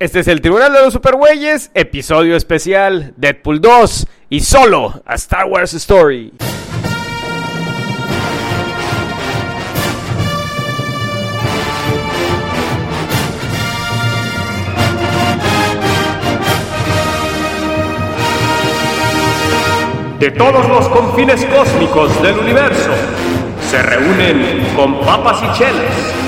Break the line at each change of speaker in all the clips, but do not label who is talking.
Este es el Tribunal de los Supergüeyes, episodio especial, Deadpool 2 y solo a Star Wars Story. De todos los confines cósmicos del universo, se reúnen con papas y cheles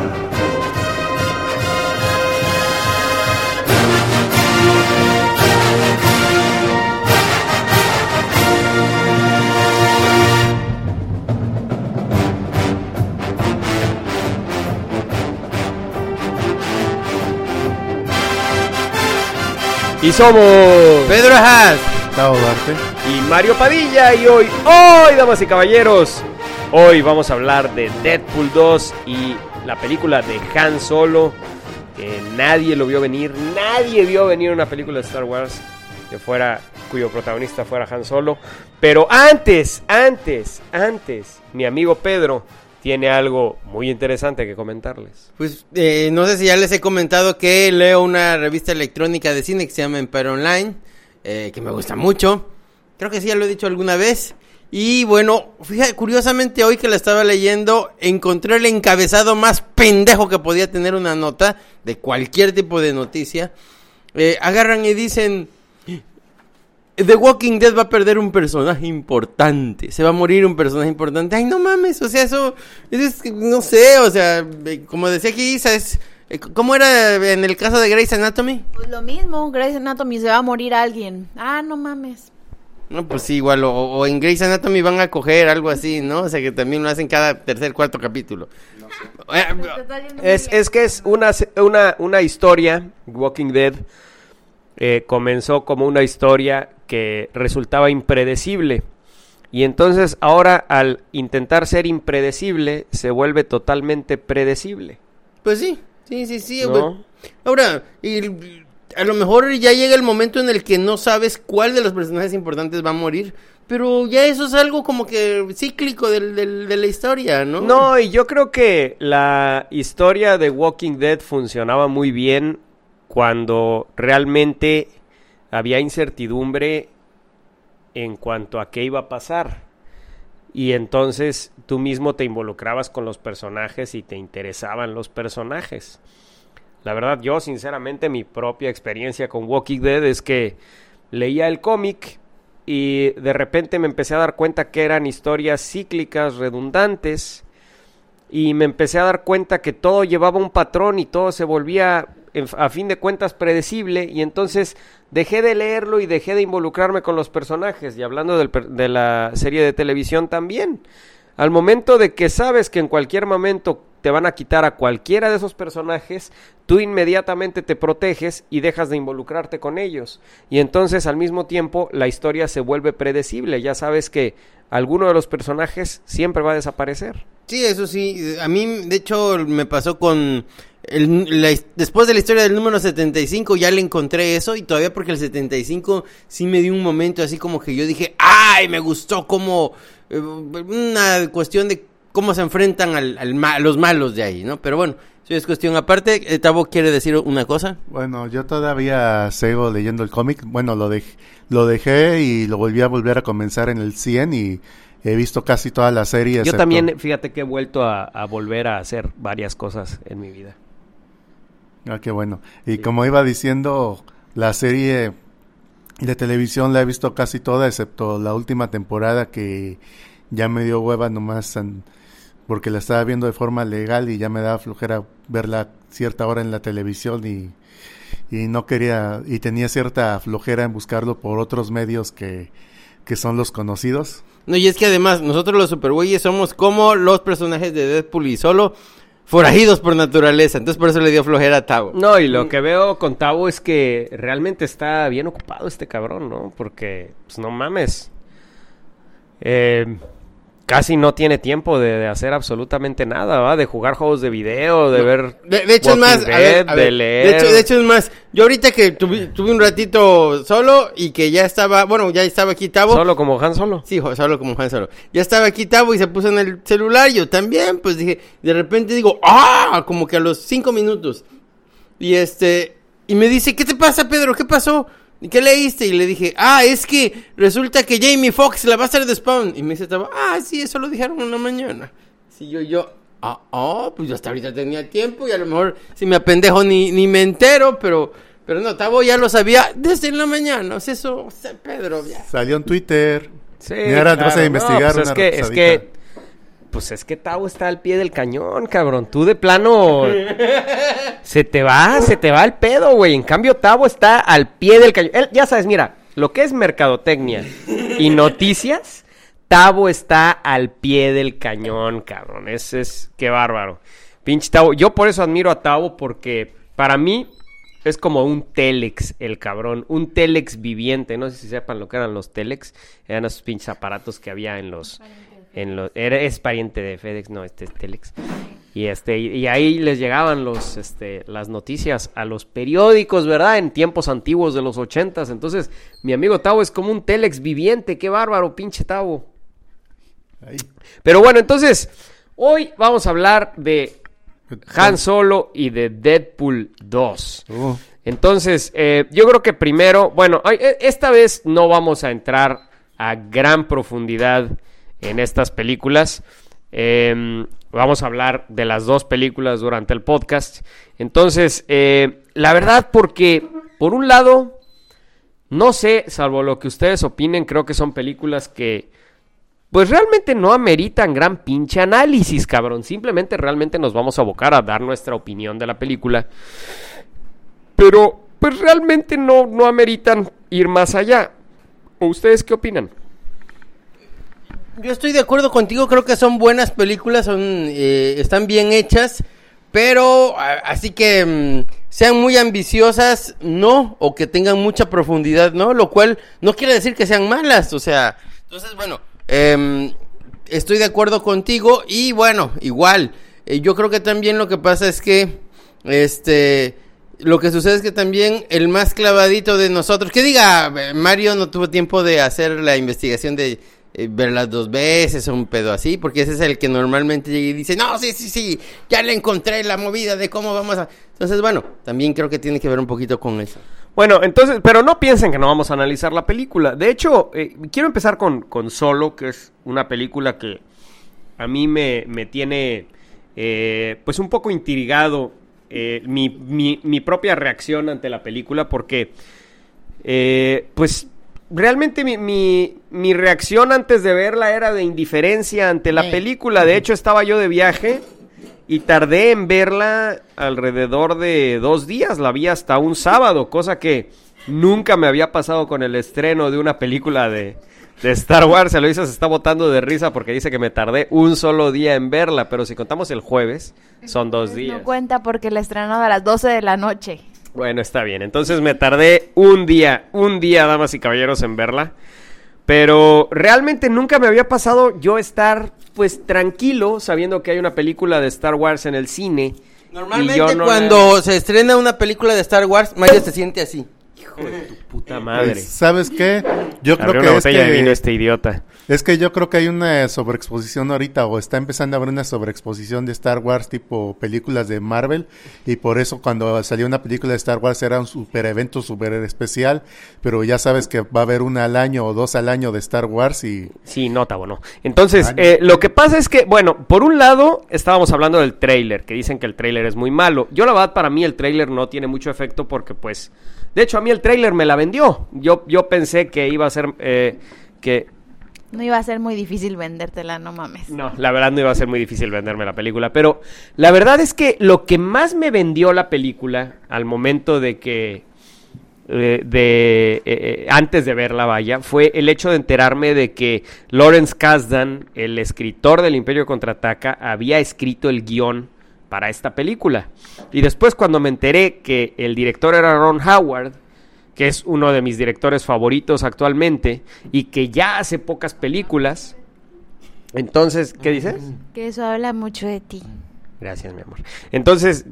Y somos
Pedro Haas.
Duarte.
y Mario Padilla y hoy, hoy, damas y caballeros, hoy vamos a hablar de Deadpool 2 y la película de Han Solo, que nadie lo vio venir, nadie vio venir una película de Star Wars que fuera, cuyo protagonista fuera Han Solo, pero antes, antes, antes, mi amigo Pedro tiene algo muy interesante que comentarles.
Pues eh, no sé si ya les he comentado que leo una revista electrónica de cine que se llama Empire Online, eh, que me gusta mucho. Creo que sí, ya lo he dicho alguna vez. Y bueno, fíjate, curiosamente hoy que la estaba leyendo, encontré el encabezado más pendejo que podía tener una nota de cualquier tipo de noticia. Eh, agarran y dicen, The Walking Dead va a perder un personaje importante. Se va a morir un personaje importante. Ay, no mames. O sea, eso, eso es, no sé, o sea, eh, como decía aquí Isa, es... eh, ¿Cómo era en el caso de Grey's Anatomy?
Pues lo mismo, Grey's Anatomy se va a morir alguien. Ah, no mames.
No, pues sí, igual. O, o en Grey's Anatomy van a coger algo así, ¿no? O sea, que también lo hacen cada tercer, cuarto capítulo. Eh,
muy
Es, es que es una, se- una, una historia, Walking Dead, eh, comenzó como una historia que resultaba impredecible. Y entonces ahora al intentar ser impredecible, se vuelve totalmente predecible.
Pues sí, sí, sí, sí.
¿No?
güey. Ahora, y, a lo mejor ya llega el momento en el que no sabes cuál de los personajes importantes va a morir. Pero ya eso es algo como que cíclico del, del- de la historia, ¿no?
No, y yo creo que la historia de Walking Dead funcionaba muy bien cuando realmente había incertidumbre en cuanto a qué iba a pasar. Y entonces tú mismo te involucrabas con los personajes y te interesaban los personajes. La verdad, yo sinceramente mi propia experiencia con Walking Dead es que leía el cómic y de repente me empecé a dar cuenta que eran historias cíclicas, redundantes, y me empecé a dar cuenta que todo llevaba un patrón y todo se volvía a fin de cuentas predecible y entonces dejé de leerlo y dejé de involucrarme con los personajes y hablando del de la serie de televisión también. Al momento de que sabes que en cualquier momento te van a quitar a cualquiera de esos personajes, tú inmediatamente te proteges y dejas de involucrarte con ellos. Y entonces al mismo tiempo la historia se vuelve predecible. Ya sabes que alguno de los personajes siempre va a desaparecer.
Sí, eso sí. A mí, de hecho, me pasó con... el- la después de la historia del número 75 ya le encontré eso y todavía porque el 75 sí me dio un momento así como que yo dije, ¡ay! Me gustó como eh, una cuestión de cómo se enfrentan al, al ma- a los malos de ahí, ¿no? Pero bueno, eso es cuestión aparte. Eh, Tabo quiere decir una cosa.
Bueno, yo todavía sigo leyendo el cómic. Bueno, lo, dej- lo dejé y lo volví a volver a comenzar en el 100 y he visto casi toda la serie.
Yo
excepto-
también, fíjate que he vuelto a, a volver a hacer varias cosas en mi vida.
Ah, qué bueno. Y como iba diciendo, la serie de televisión la he visto casi toda, excepto la última temporada que ya me dio hueva nomás porque la estaba viendo de forma legal y ya me daba flojera verla cierta hora en la televisión y, y no quería, y tenía cierta flojera en buscarlo por otros medios que, que son los conocidos.
No, y es que además nosotros los supergüeyes somos como los personajes de Deadpool y solo forajidos por naturaleza. Entonces por eso le dio flojera a Tavo.
No, y lo que veo con Tavo es que realmente está bien ocupado este cabrón, ¿no? Porque, pues no mames. Eh, casi no tiene tiempo de, de hacer absolutamente nada, ¿va? De jugar juegos de video, de ver...
De, de hecho es más, a ver,
Dead,
a ver,
de leer.
De, hecho, de hecho es más, yo ahorita que tuve, tuve un ratito solo y que ya estaba, bueno, ya estaba aquí Tavo.
Solo como Han Solo.
Sí, solo como Juan Solo. Ya estaba aquí Tavo y se puso en el celular, yo también, pues dije, de repente digo, ¡ah! Como que a los cinco minutos. Y este, y me dice, ¿qué te pasa, Pedro? ¿Qué pasó? ¿Y qué leíste? Y le dije, ah, es que resulta que Jamie Foxx la va a hacer de Spawn. Y me dice, Tavo, ah, sí, eso lo dijeron una mañana. Sí, yo, yo, ah, oh, pues yo hasta ahorita tenía tiempo y a lo mejor si me apendejo ni, ni me entero, pero, pero no, Tavo ya lo sabía desde la mañana. O sea, eso, o sea, Pedro, ya.
Salió en Twitter.
Sí,
Y ahora te vas a
claro.
investigar
No, pues es
una
que, es que, pues es que Tavo está al pie del cañón, cabrón. Tú de plano se te va, se te va el pedo, güey. En cambio, Tavo está al pie del cañón. Él, ya sabes, mira, lo que es mercadotecnia y noticias, Tavo está al pie del cañón, cabrón. Ese es, qué bárbaro. Pinche Tavo. Yo por eso admiro a Tavo porque para mí es como un Telex, el cabrón. Un Telex viviente. No sé si sepan lo que eran los Telex. Eran esos pinches aparatos que había en los... En los era, es pariente de FedEx, no, este es Telex. Y este y, ahí les llegaban los este las noticias a los periódicos, ¿verdad? En tiempos antiguos de los ochentas. Entonces, mi amigo Tavo es como un Telex viviente, qué bárbaro, pinche Tavo.
Ahí.
Pero bueno, entonces, hoy vamos a hablar de Han Solo y de Deadpool 2.
Uh,
Entonces, eh, yo creo que primero, bueno, e- esta vez no vamos a entrar a gran profundidad en estas películas. Em, vamos a hablar de las dos películas durante el podcast. Entonces, eh, la verdad, porque por un lado, no sé, salvo lo que ustedes opinen, creo que son películas que pues realmente no ameritan gran pinche análisis, cabrón. Simplemente realmente nos vamos a abocar a dar nuestra opinión de la película. Pero pues realmente no, no ameritan ir más allá. ¿O ustedes qué opinan?
Yo estoy de acuerdo contigo, creo que son buenas películas, son eh, están bien hechas, pero así que mm, sean muy ambiciosas, no, o que tengan mucha profundidad, no, lo cual no quiere decir que sean malas, o sea, entonces bueno, em, estoy de acuerdo contigo y bueno, igual, eh, yo creo que también lo que pasa es que, este, lo que sucede es que también el más clavadito de nosotros, que diga, eh, Mario no tuvo tiempo de hacer la investigación de eh, verlas dos veces o un pedo así, porque ese es el que normalmente llega y dice, no, sí, sí, sí, ya le encontré la movida de cómo vamos a... Entonces, bueno, también creo que tiene que ver un poquito con eso.
Bueno, entonces, pero no piensen que no vamos a analizar la película. De hecho, eh, quiero empezar con, con Solo, que es una película que a mí me, me tiene eh, pues un poco intrigado eh, mi, mi- mi propia reacción ante la película, porque eh, pues realmente mi, mi- mi reacción antes de verla era de indiferencia ante la
Sí.
película. De hecho, estaba yo de viaje y tardé en verla alrededor de dos días. La vi hasta un sábado, cosa que nunca me había pasado con el estreno de una película de, de Star Wars. Eloisa se está botando de risa porque dice que me tardé un solo día en verla, pero si contamos el jueves, son dos días.
No cuenta porque la estrenaron a las 12 de la noche.
Bueno, está bien. Entonces me tardé un día, un día, damas y caballeros, en verla. Pero realmente nunca me había pasado yo estar, pues, tranquilo, sabiendo que hay una película de Star Wars en el cine.
Normalmente
y yo no
cuando se estrena una película de Star Wars, Mario se siente así.
Hijo de tu puta madre.
Pues, ¿Sabes qué? Yo creo que
una
es
botella de vino este idiota.
Es que yo creo que hay una sobreexposición ahorita o está empezando a haber una sobreexposición de Star Wars tipo películas de Marvel y por eso cuando salió una película de Star Wars era un super evento super especial, pero ya sabes que va a haber una al año o dos al año de Star Wars y
Sí, nota, bueno. Entonces,
Ah, no.
eh, lo que pasa es que, bueno, por un lado, estábamos hablando del tráiler, que dicen que el tráiler es muy malo. Yo, la verdad, para mí el tráiler no tiene mucho efecto porque, pues, de hecho, a mí el tráiler me la vendió. Yo, yo pensé que iba a ser, eh, que,
No iba a ser muy difícil vendértela, no mames.
no, la verdad no iba a ser muy difícil venderme la película, pero la verdad es que lo que más me vendió la película al momento de que eh, de eh, eh, antes de verla vaya fue el hecho de enterarme de que Lawrence Kasdan, el escritor del Imperio contraataca, había escrito el guion para esta película. Y después cuando me enteré que el director era Ron Howard, que es uno de mis directores favoritos actualmente y que ya hace pocas películas, Entonces, ¿qué dices?
Que eso habla mucho de ti.
Gracias, mi amor. Entonces,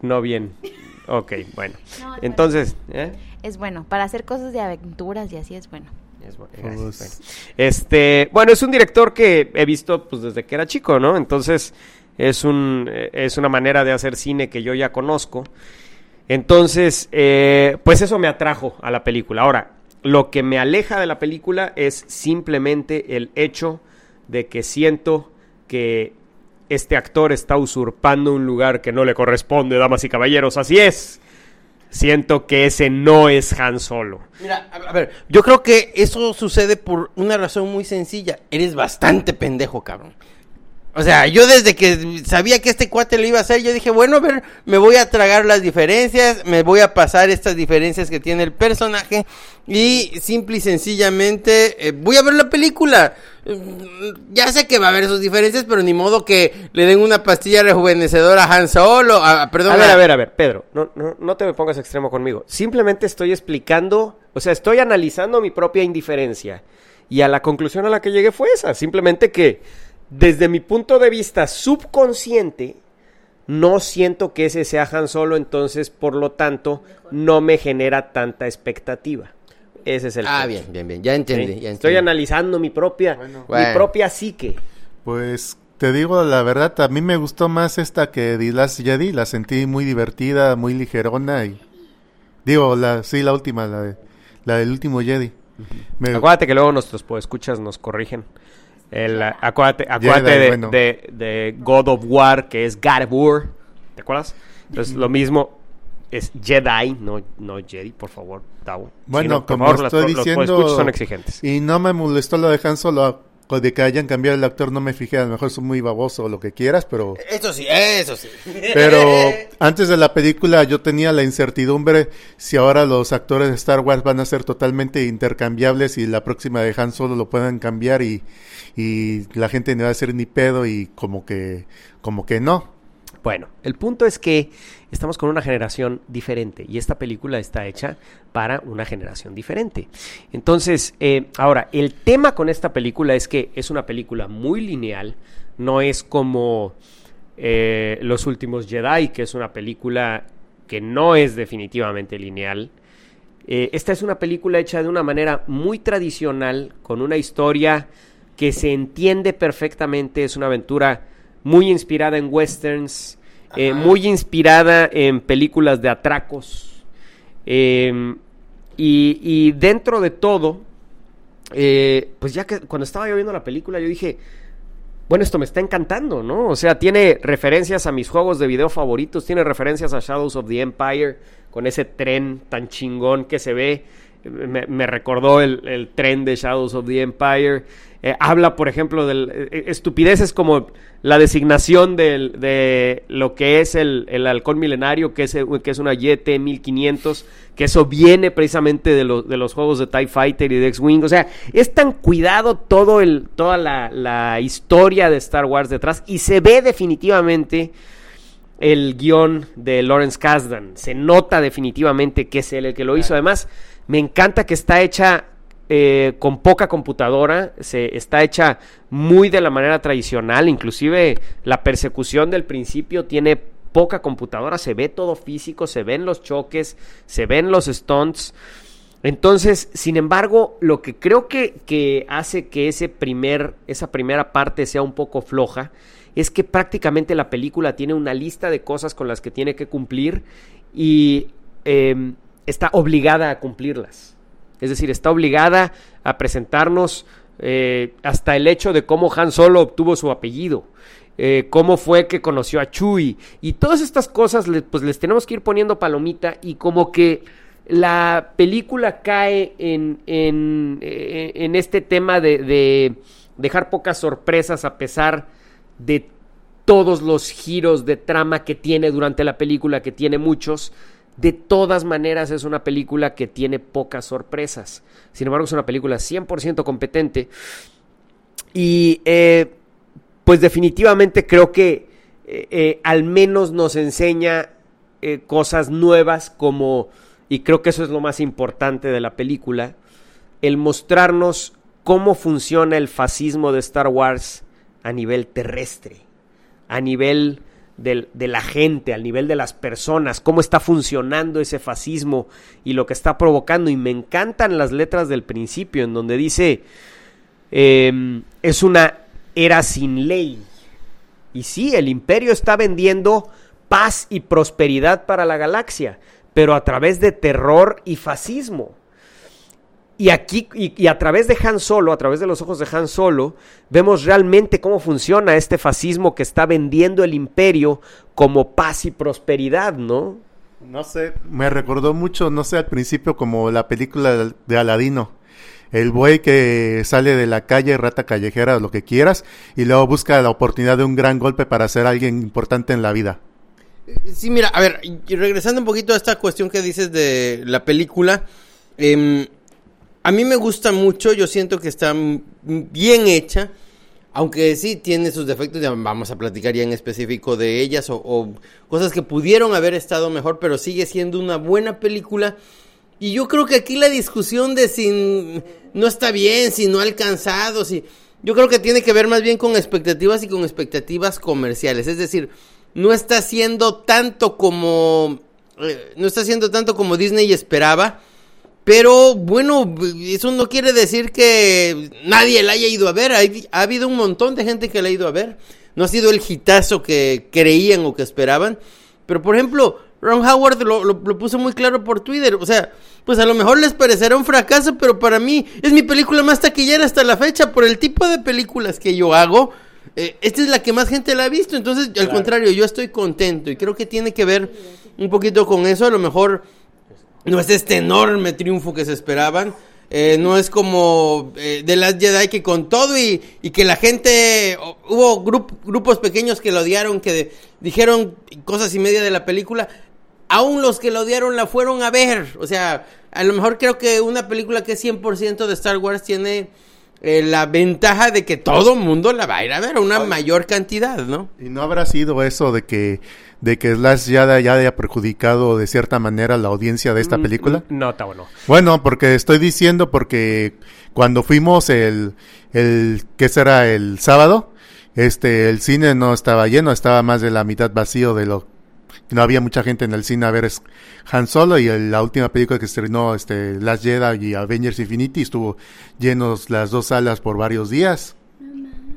no bien. Ok, bueno.
No, es
Entonces, ¿eh?
Es bueno, para hacer cosas de aventuras y así es bueno.
Es bu- gracias,
Pues-
bueno. Este, bueno, es un director que he visto pues desde que era chico, ¿no? Entonces, es un eh, es una manera de hacer cine que yo ya conozco. Entonces, eh, pues eso me atrajo a la película. Ahora, lo que me aleja de la película es simplemente el hecho de que siento que este actor está usurpando un lugar que no le corresponde, damas y caballeros. Así es. Siento que ese no es Han Solo.
Mira, a ver, yo creo que eso sucede por una razón muy sencilla. Eres bastante pendejo, cabrón. O sea, yo desde que sabía que este cuate lo iba a hacer, yo dije, bueno, a ver, me voy a tragar las diferencias, me voy a pasar estas diferencias que tiene el personaje y simple y sencillamente eh, voy a ver la película. Mm, Ya sé que va a haber sus diferencias, pero ni modo que le den una pastilla rejuvenecedora a Han Solo, a, perdón,
A ver, a ver, a ver, Pedro, no, no, no te me pongas extremo conmigo. Simplemente estoy explicando, o sea, estoy analizando mi propia indiferencia. Y a la conclusión a la que llegué fue esa. Simplemente que, desde mi punto de vista subconsciente, no siento que ese sea Han Solo, entonces, por lo tanto, no me genera tanta expectativa. Ese es el
Ah,
punto,
bien, bien, bien, ya
¿sí?
entendí, ya
Estoy analizando mi propia, mi
Bueno.
propia psique.
Pues te digo la verdad, a mí me gustó más esta que The Last Jedi, la sentí muy divertida, muy ligerona y digo, la sí la última, la de- la del último Jedi. Me-
Acuérdate que luego nuestros escuchas nos corrigen. El, acuérdate acuérdate
Jedi,
de,
bueno.
de- de God of War, que es God of War. ¿Te acuerdas? Entonces, lo mismo es Jedi, no, no Jedi, por favor, Tavo.
Bueno,
Sí, no,
como
favor,
estoy
los
diciendo
escuchas son exigentes.
y no me molestó lo de Han Solo de que hayan cambiado el actor, no me fijé, a lo mejor soy muy baboso o lo que quieras, pero
Eso sí, eso sí.
Pero antes de la película yo tenía la incertidumbre si ahora los actores de Star Wars van a ser totalmente intercambiables y la próxima de Han Solo lo puedan cambiar y, y la gente no va a hacer ni pedo y como que como que no.
Bueno, el punto es que estamos con una generación diferente y esta película está hecha para una generación diferente. Entonces, eh, ahora, el tema con esta película es que es una película muy lineal, no es como eh, Los Últimos Jedi, que es una película que no es definitivamente lineal. Eh, esta es una película hecha de una manera muy tradicional, con una historia que se entiende perfectamente, es una aventura muy inspirada en westerns, eh, muy inspirada en películas de atracos. eh, y, y dentro de todo, eh, pues ya que cuando estaba yo viendo la película, yo dije, bueno, esto me está encantando, ¿no? O sea, tiene referencias a mis juegos de video favoritos, tiene referencias a Shadows of the Empire, con ese tren tan chingón que se ve. Me, me recordó el, el tren de Shadows of the Empire. Eh, habla, por ejemplo, de estupideces como la designación del- de lo que es el, el halcón milenario, que es, que es una YT 1500, que eso viene precisamente de, los de los juegos de TIE Fighter y de X-Wing. O sea, es tan cuidado todo el, toda la, la historia de Star Wars detrás y se ve definitivamente el guion de Lawrence Kasdan. Se nota definitivamente que es él el que lo hizo. Además, me encanta que está hecha eh, con poca computadora, se está hecha muy de la manera tradicional, inclusive la persecución del principio tiene poca computadora, se ve todo físico, se ven los choques, se ven los stunts. Entonces, sin embargo, lo que creo que, que hace que ese primer, esa primera parte sea un poco floja es que prácticamente la película tiene una lista de cosas con las que tiene que cumplir y eh, está obligada a cumplirlas. Es decir, está obligada a presentarnos eh, hasta el hecho de cómo Han Solo obtuvo su apellido, eh, cómo fue que conoció a Chewie y todas estas cosas, pues les tenemos que ir poniendo palomita y como que la película cae en, en, eh, en este tema de, de dejar pocas sorpresas a pesar de todos los giros de trama que tiene durante la película, que tiene muchos. De todas maneras es una película que tiene pocas sorpresas. Sin embargo, es una película 100% competente. Y eh, pues definitivamente creo que eh, eh, al menos nos enseña cosas nuevas como, y creo que eso es lo más importante de la película, el mostrarnos cómo funciona el fascismo de Star Wars a nivel terrestre, a nivel del- de la gente, al nivel de las personas, cómo está funcionando ese fascismo y lo que está provocando. Y me encantan las letras del principio, en donde dice, em, es una era sin ley. Y sí, el imperio está vendiendo paz y prosperidad para la galaxia, pero a través de terror y fascismo. Y aquí, y, y a través de Han Solo, a través de los ojos de Han Solo, vemos realmente cómo funciona este fascismo que está vendiendo el imperio como paz y prosperidad, ¿no?
No sé, me recordó mucho, no sé, al principio como la película de- Aladino. El buey que sale de la calle, rata callejera, lo que quieras, y luego busca la oportunidad de un gran golpe para ser alguien importante en la vida.
Sí, mira, a ver, y regresando un poquito a esta cuestión que dices de la película, em, a mí me gusta mucho, yo siento que está bien hecha, aunque sí tiene sus defectos, ya vamos a platicar ya en específico de ellas o, o cosas que pudieron haber estado mejor, pero sigue siendo una buena película. Y yo creo que aquí la discusión de si no está bien, si no ha alcanzado, si... Yo creo que tiene que ver más bien con expectativas y con expectativas comerciales. Es decir, no está haciendo tanto como... eh, no está haciendo tanto como Disney esperaba. Pero bueno, eso no quiere decir que nadie la haya ido a ver. Ha habido un montón de gente que la ha ido a ver. No ha sido el hitazo que creían o que esperaban. Pero por ejemplo, Ron Howard lo, lo- lo puso muy claro por Twitter. O sea, pues a lo mejor les parecerá un fracaso, pero para mí es mi película más taquillera hasta la fecha por el tipo de películas que yo hago. Eh, esta es la que más gente la ha visto. Entonces, al contrario, yo estoy contento y creo que tiene que ver un poquito con eso. A lo mejor no es este enorme triunfo que se esperaban. eh, no es como eh, The Last Jedi que con todo y, y que la gente, hubo grup- grupos pequeños que lo odiaron, que dijeron cosas y media de la película, aún los que lo odiaron la fueron a ver. O sea, a lo mejor creo que una película que es 100% de Star Wars tiene eh, la ventaja de que todo mundo la va a ir a ver, una mayor cantidad, ¿no?
¿Y no habrá sido eso de que, de que Slash ya, ya haya perjudicado de cierta manera la audiencia de esta
Mm,
película?
No, Tavo, no.
Bueno, porque estoy diciendo porque cuando fuimos el, el, ¿qué será? El sábado, este, el cine no estaba lleno, estaba más de la mitad vacío de lo, no había mucha gente en el cine a ver Han Solo y el- la última película que estrenó, este, Last Jedi y Avengers Infinity estuvo llenos las dos salas por varios días.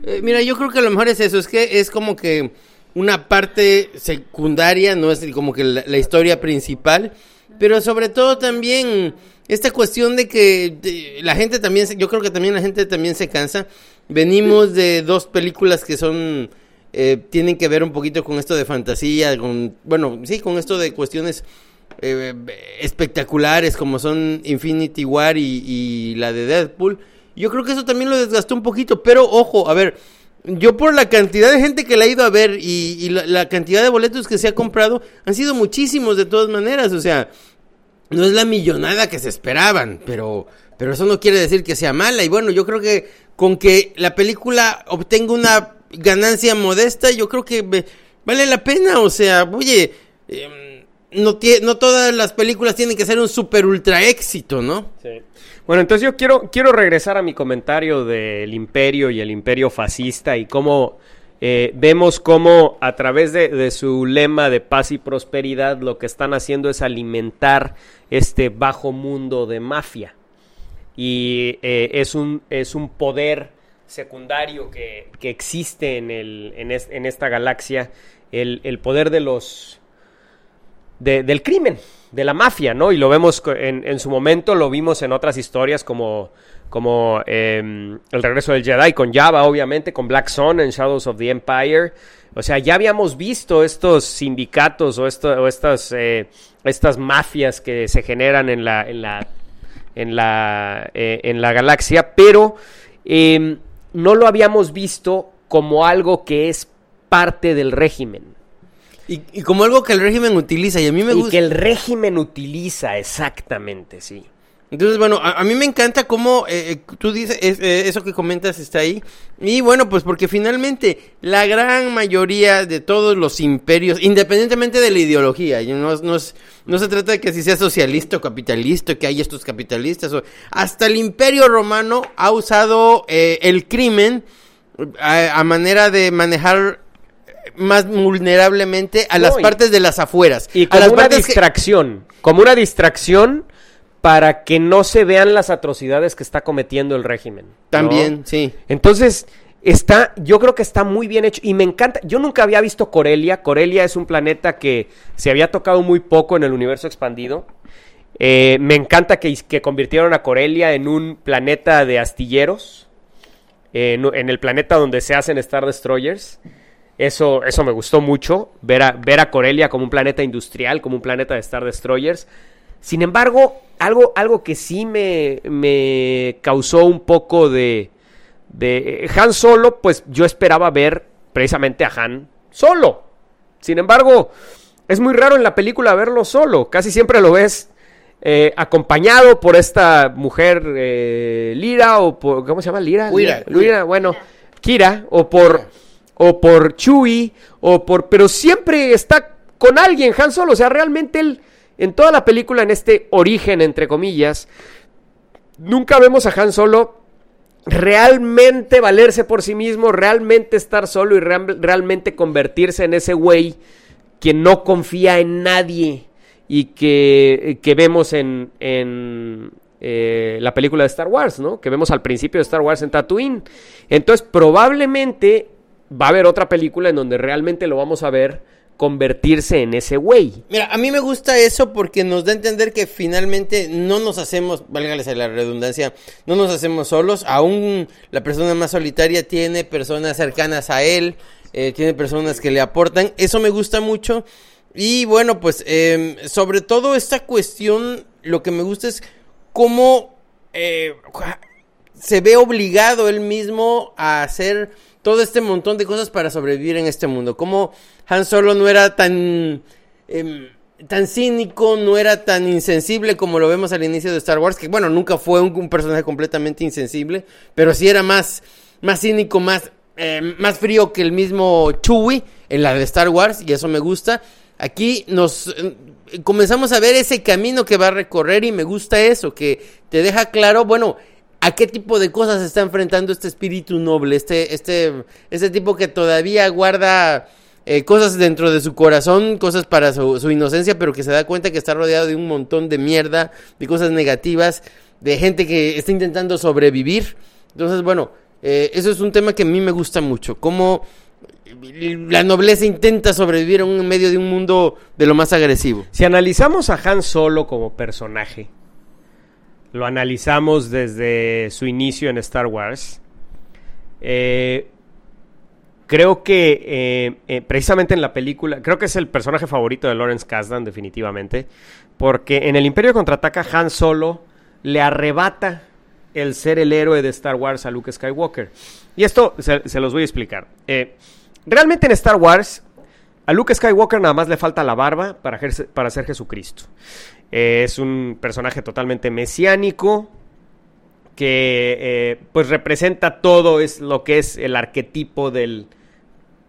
Eh, mira, yo creo que a lo mejor es eso, es que es como que una parte secundaria, no es como que la, la historia principal, pero sobre todo también esta cuestión de que la gente también, se- yo creo que también la gente también se cansa. Venimos de dos películas que son, eh, tienen que ver un poquito con esto de fantasía, con, bueno, sí, con esto de cuestiones eh, espectaculares como son Infinity War y, y la de Deadpool. Yo creo que eso también lo desgastó un poquito, pero ojo, a ver, yo por la cantidad de gente que la ha ido a ver y, y la, la cantidad de boletos que se ha comprado, han sido muchísimos de todas maneras, o sea, no es la millonada que se esperaban, pero, pero eso no quiere decir que sea mala. Y bueno, yo creo que con que la película obtenga una ganancia modesta, yo creo que vale la pena, o sea, oye, em, no, no todas las películas tienen que ser un super ultra éxito, ¿no?
Bueno, entonces yo quiero, quiero regresar a mi comentario del imperio y el imperio fascista y cómo eh, vemos cómo a través de, de su lema de paz y prosperidad lo que están haciendo es alimentar este bajo mundo de mafia. Y eh, es, un, es un poder secundario que, que existe en, el, en, es- en esta galaxia, el, el poder de los de- del crimen, de la mafia, ¿no? Y lo vemos en, en su momento, lo vimos en otras historias como, como em, El regreso del Jedi, con Java, obviamente, con Black Sun en Shadows of the Empire. O sea, ya habíamos visto estos sindicatos o, esto- o estas, eh, estas mafias que se generan en la, en la, en la, eh, en la galaxia, pero em, no lo habíamos visto como algo que es parte del régimen.
Y, y como algo que el régimen utiliza, y a mí me
y
gusta...
que el régimen utiliza exactamente, sí.
Entonces, bueno, a, a mí me encanta cómo eh, eh, tú dices, es- eh, eso que comentas está ahí. Y bueno, pues porque finalmente la gran mayoría de todos los imperios, independientemente de la ideología, y no, no, es- no se trata de que si sea socialista o capitalista, que hay estos capitalistas, o, hasta el imperio romano ha usado eh, el crimen a, a manera de manejar más vulnerablemente a
No,
las partes de las afueras.
Y
a
como
las
una
que-
distracción, como una distracción para que no se vean las atrocidades que está cometiendo el régimen. ¿no?
También, sí.
Entonces, está, yo creo que está muy bien hecho y me encanta. Yo nunca había visto Corelia. Corelia es un planeta que se había tocado muy poco en el universo expandido. Eh, me encanta que, que convirtieron a Corelia en un planeta de astilleros, en, en el planeta donde se hacen Star Destroyers. Eso, eso me gustó mucho, ver a, ver a Corelia como un planeta industrial, como un planeta de Star Destroyers. Sin embargo, algo, algo que sí me, me causó un poco de, de Han Solo, pues yo esperaba ver precisamente a Han solo. Sin embargo, es muy raro en la película verlo solo. Casi siempre lo ves eh, acompañado por esta mujer eh, Lira o por ¿cómo se llama? Lira.
Huira.
Lira, bueno, Kira o por o por Chewie o por pero siempre está con alguien Han Solo, o sea, realmente él en toda la película en este origen entre comillas nunca vemos a Han Solo realmente valerse por sí mismo, realmente estar solo y real- realmente convertirse en ese güey que no confía en nadie y que, que vemos en, en, eh, la película de Star Wars, ¿no? Que vemos al principio de Star Wars en Tatooine. Entonces, probablemente va a haber otra película en donde realmente lo vamos a ver convertirse en ese güey.
Mira, a mí me gusta eso porque nos da a entender que finalmente no nos hacemos, válgales la redundancia, no nos hacemos solos. Aún la persona más solitaria tiene personas cercanas a él, eh, tiene personas que le aportan. Eso me gusta mucho. Y bueno, pues eh, sobre todo esta cuestión, lo que me gusta es cómo eh, se ve obligado él mismo a hacer todo este montón de cosas para sobrevivir en este mundo. Como Han Solo no era tan em, tan cínico, no era tan insensible como lo vemos al inicio de Star Wars, que bueno, nunca fue un, personaje completamente insensible, pero sí era más, más cínico, más, eh, más frío que el mismo Chewie en la de Star Wars, y eso me gusta. Aquí nos eh, comenzamos a ver ese camino que va a recorrer y me gusta eso, que te deja claro, bueno, a qué tipo de cosas se está enfrentando este espíritu noble, este, este, este tipo que todavía guarda eh, cosas dentro de su corazón, cosas para su, inocencia, pero que se da cuenta que está rodeado de un montón de mierda, de cosas negativas, de gente que está intentando sobrevivir. Entonces, bueno, eh, eso es un tema que a mí me gusta mucho, cómo la nobleza intenta sobrevivir en medio de un mundo de lo más agresivo.
Si analizamos a Han Solo como personaje, lo analizamos desde su inicio en Star Wars, eh, creo que eh, eh, precisamente en la película, creo que es el personaje favorito de Lawrence Kasdan definitivamente, porque en el Imperio Contraataca Han Solo le arrebata el ser el héroe de Star Wars a Luke Skywalker. Y esto se, los voy a explicar. Realmente en Star Wars a Luke Skywalker nada más le falta la barba para, para ser Jesucristo. Eh, es un personaje totalmente mesiánico que eh, pues representa todo es lo que es el arquetipo del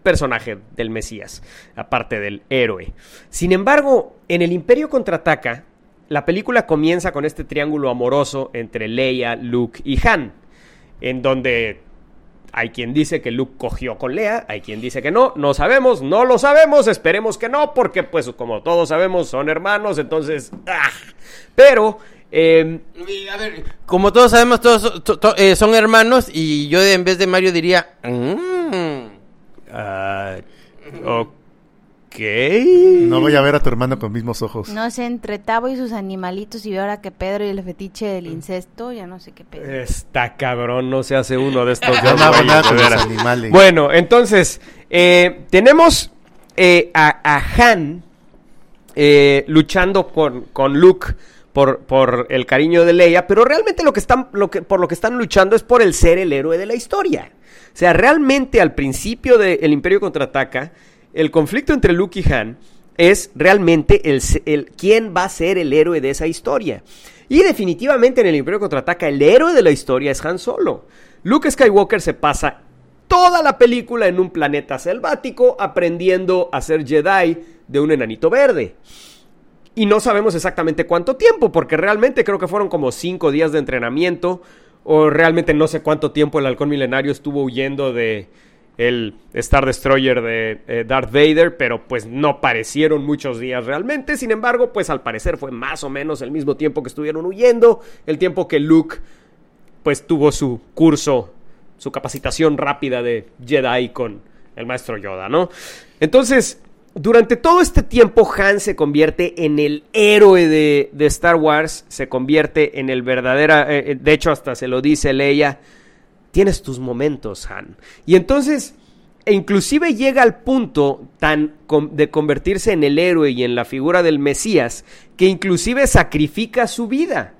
personaje del Mesías, aparte del héroe. Sin embargo, en el Imperio contraataca, la película comienza con este triángulo amoroso entre Leia, Luke y Han, en donde hay quien dice que Luke cogió con Leia, hay quien dice que no, no sabemos, no lo sabemos, esperemos que no, porque pues como todos sabemos son hermanos, entonces... ¡ah! Pero... eh,
Y, A ver, como todos sabemos, todos to- to- eh, son hermanos y yo en vez de Mario diría... "Mm".
ah, ok.
No voy a ver a tu hermano con mismos ojos.
No sé, entre Tavo y sus animalitos y ahora que Pedro y el fetiche del incesto, ya no sé qué pedo.
Está cabrón, no se hace uno de estos
Yo
dos
no hago
güeyes,
nada
de
con los animales.
Bueno, entonces, eh, tenemos eh, a, a Han eh, luchando con, con Luke por, por el cariño de Leia, pero realmente lo que están, lo que, por lo que están luchando es por el ser el héroe de la historia. O sea, realmente al principio del Imperio Contraataca, el conflicto entre Luke y Han es realmente el, el quién va a ser el héroe de esa historia. Y definitivamente en el Imperio Contraataca el héroe de la historia es Han Solo. Luke Skywalker se pasa toda la película en un planeta selvático aprendiendo a ser Jedi de un enanito verde. Y no sabemos exactamente cuánto tiempo, porque realmente creo que fueron como cinco días de entrenamiento, o realmente no sé cuánto tiempo el halcón milenario estuvo huyendo de el Star Destroyer de eh, Darth Vader, pero pues no parecieron muchos días realmente. Sin embargo, pues al parecer fue más o menos el mismo tiempo que estuvieron huyendo, el tiempo que Luke pues tuvo su curso, su capacitación rápida de Jedi con el maestro Yoda, ¿no? Entonces, durante todo este tiempo, Han se convierte en el héroe de, Star Wars, se convierte en el verdadero, eh, de hecho hasta se lo dice Leia, tienes tus momentos, Han. Y entonces, e inclusive llega al punto tan de convertirse en el héroe y en la figura del Mesías, que inclusive sacrifica su vida.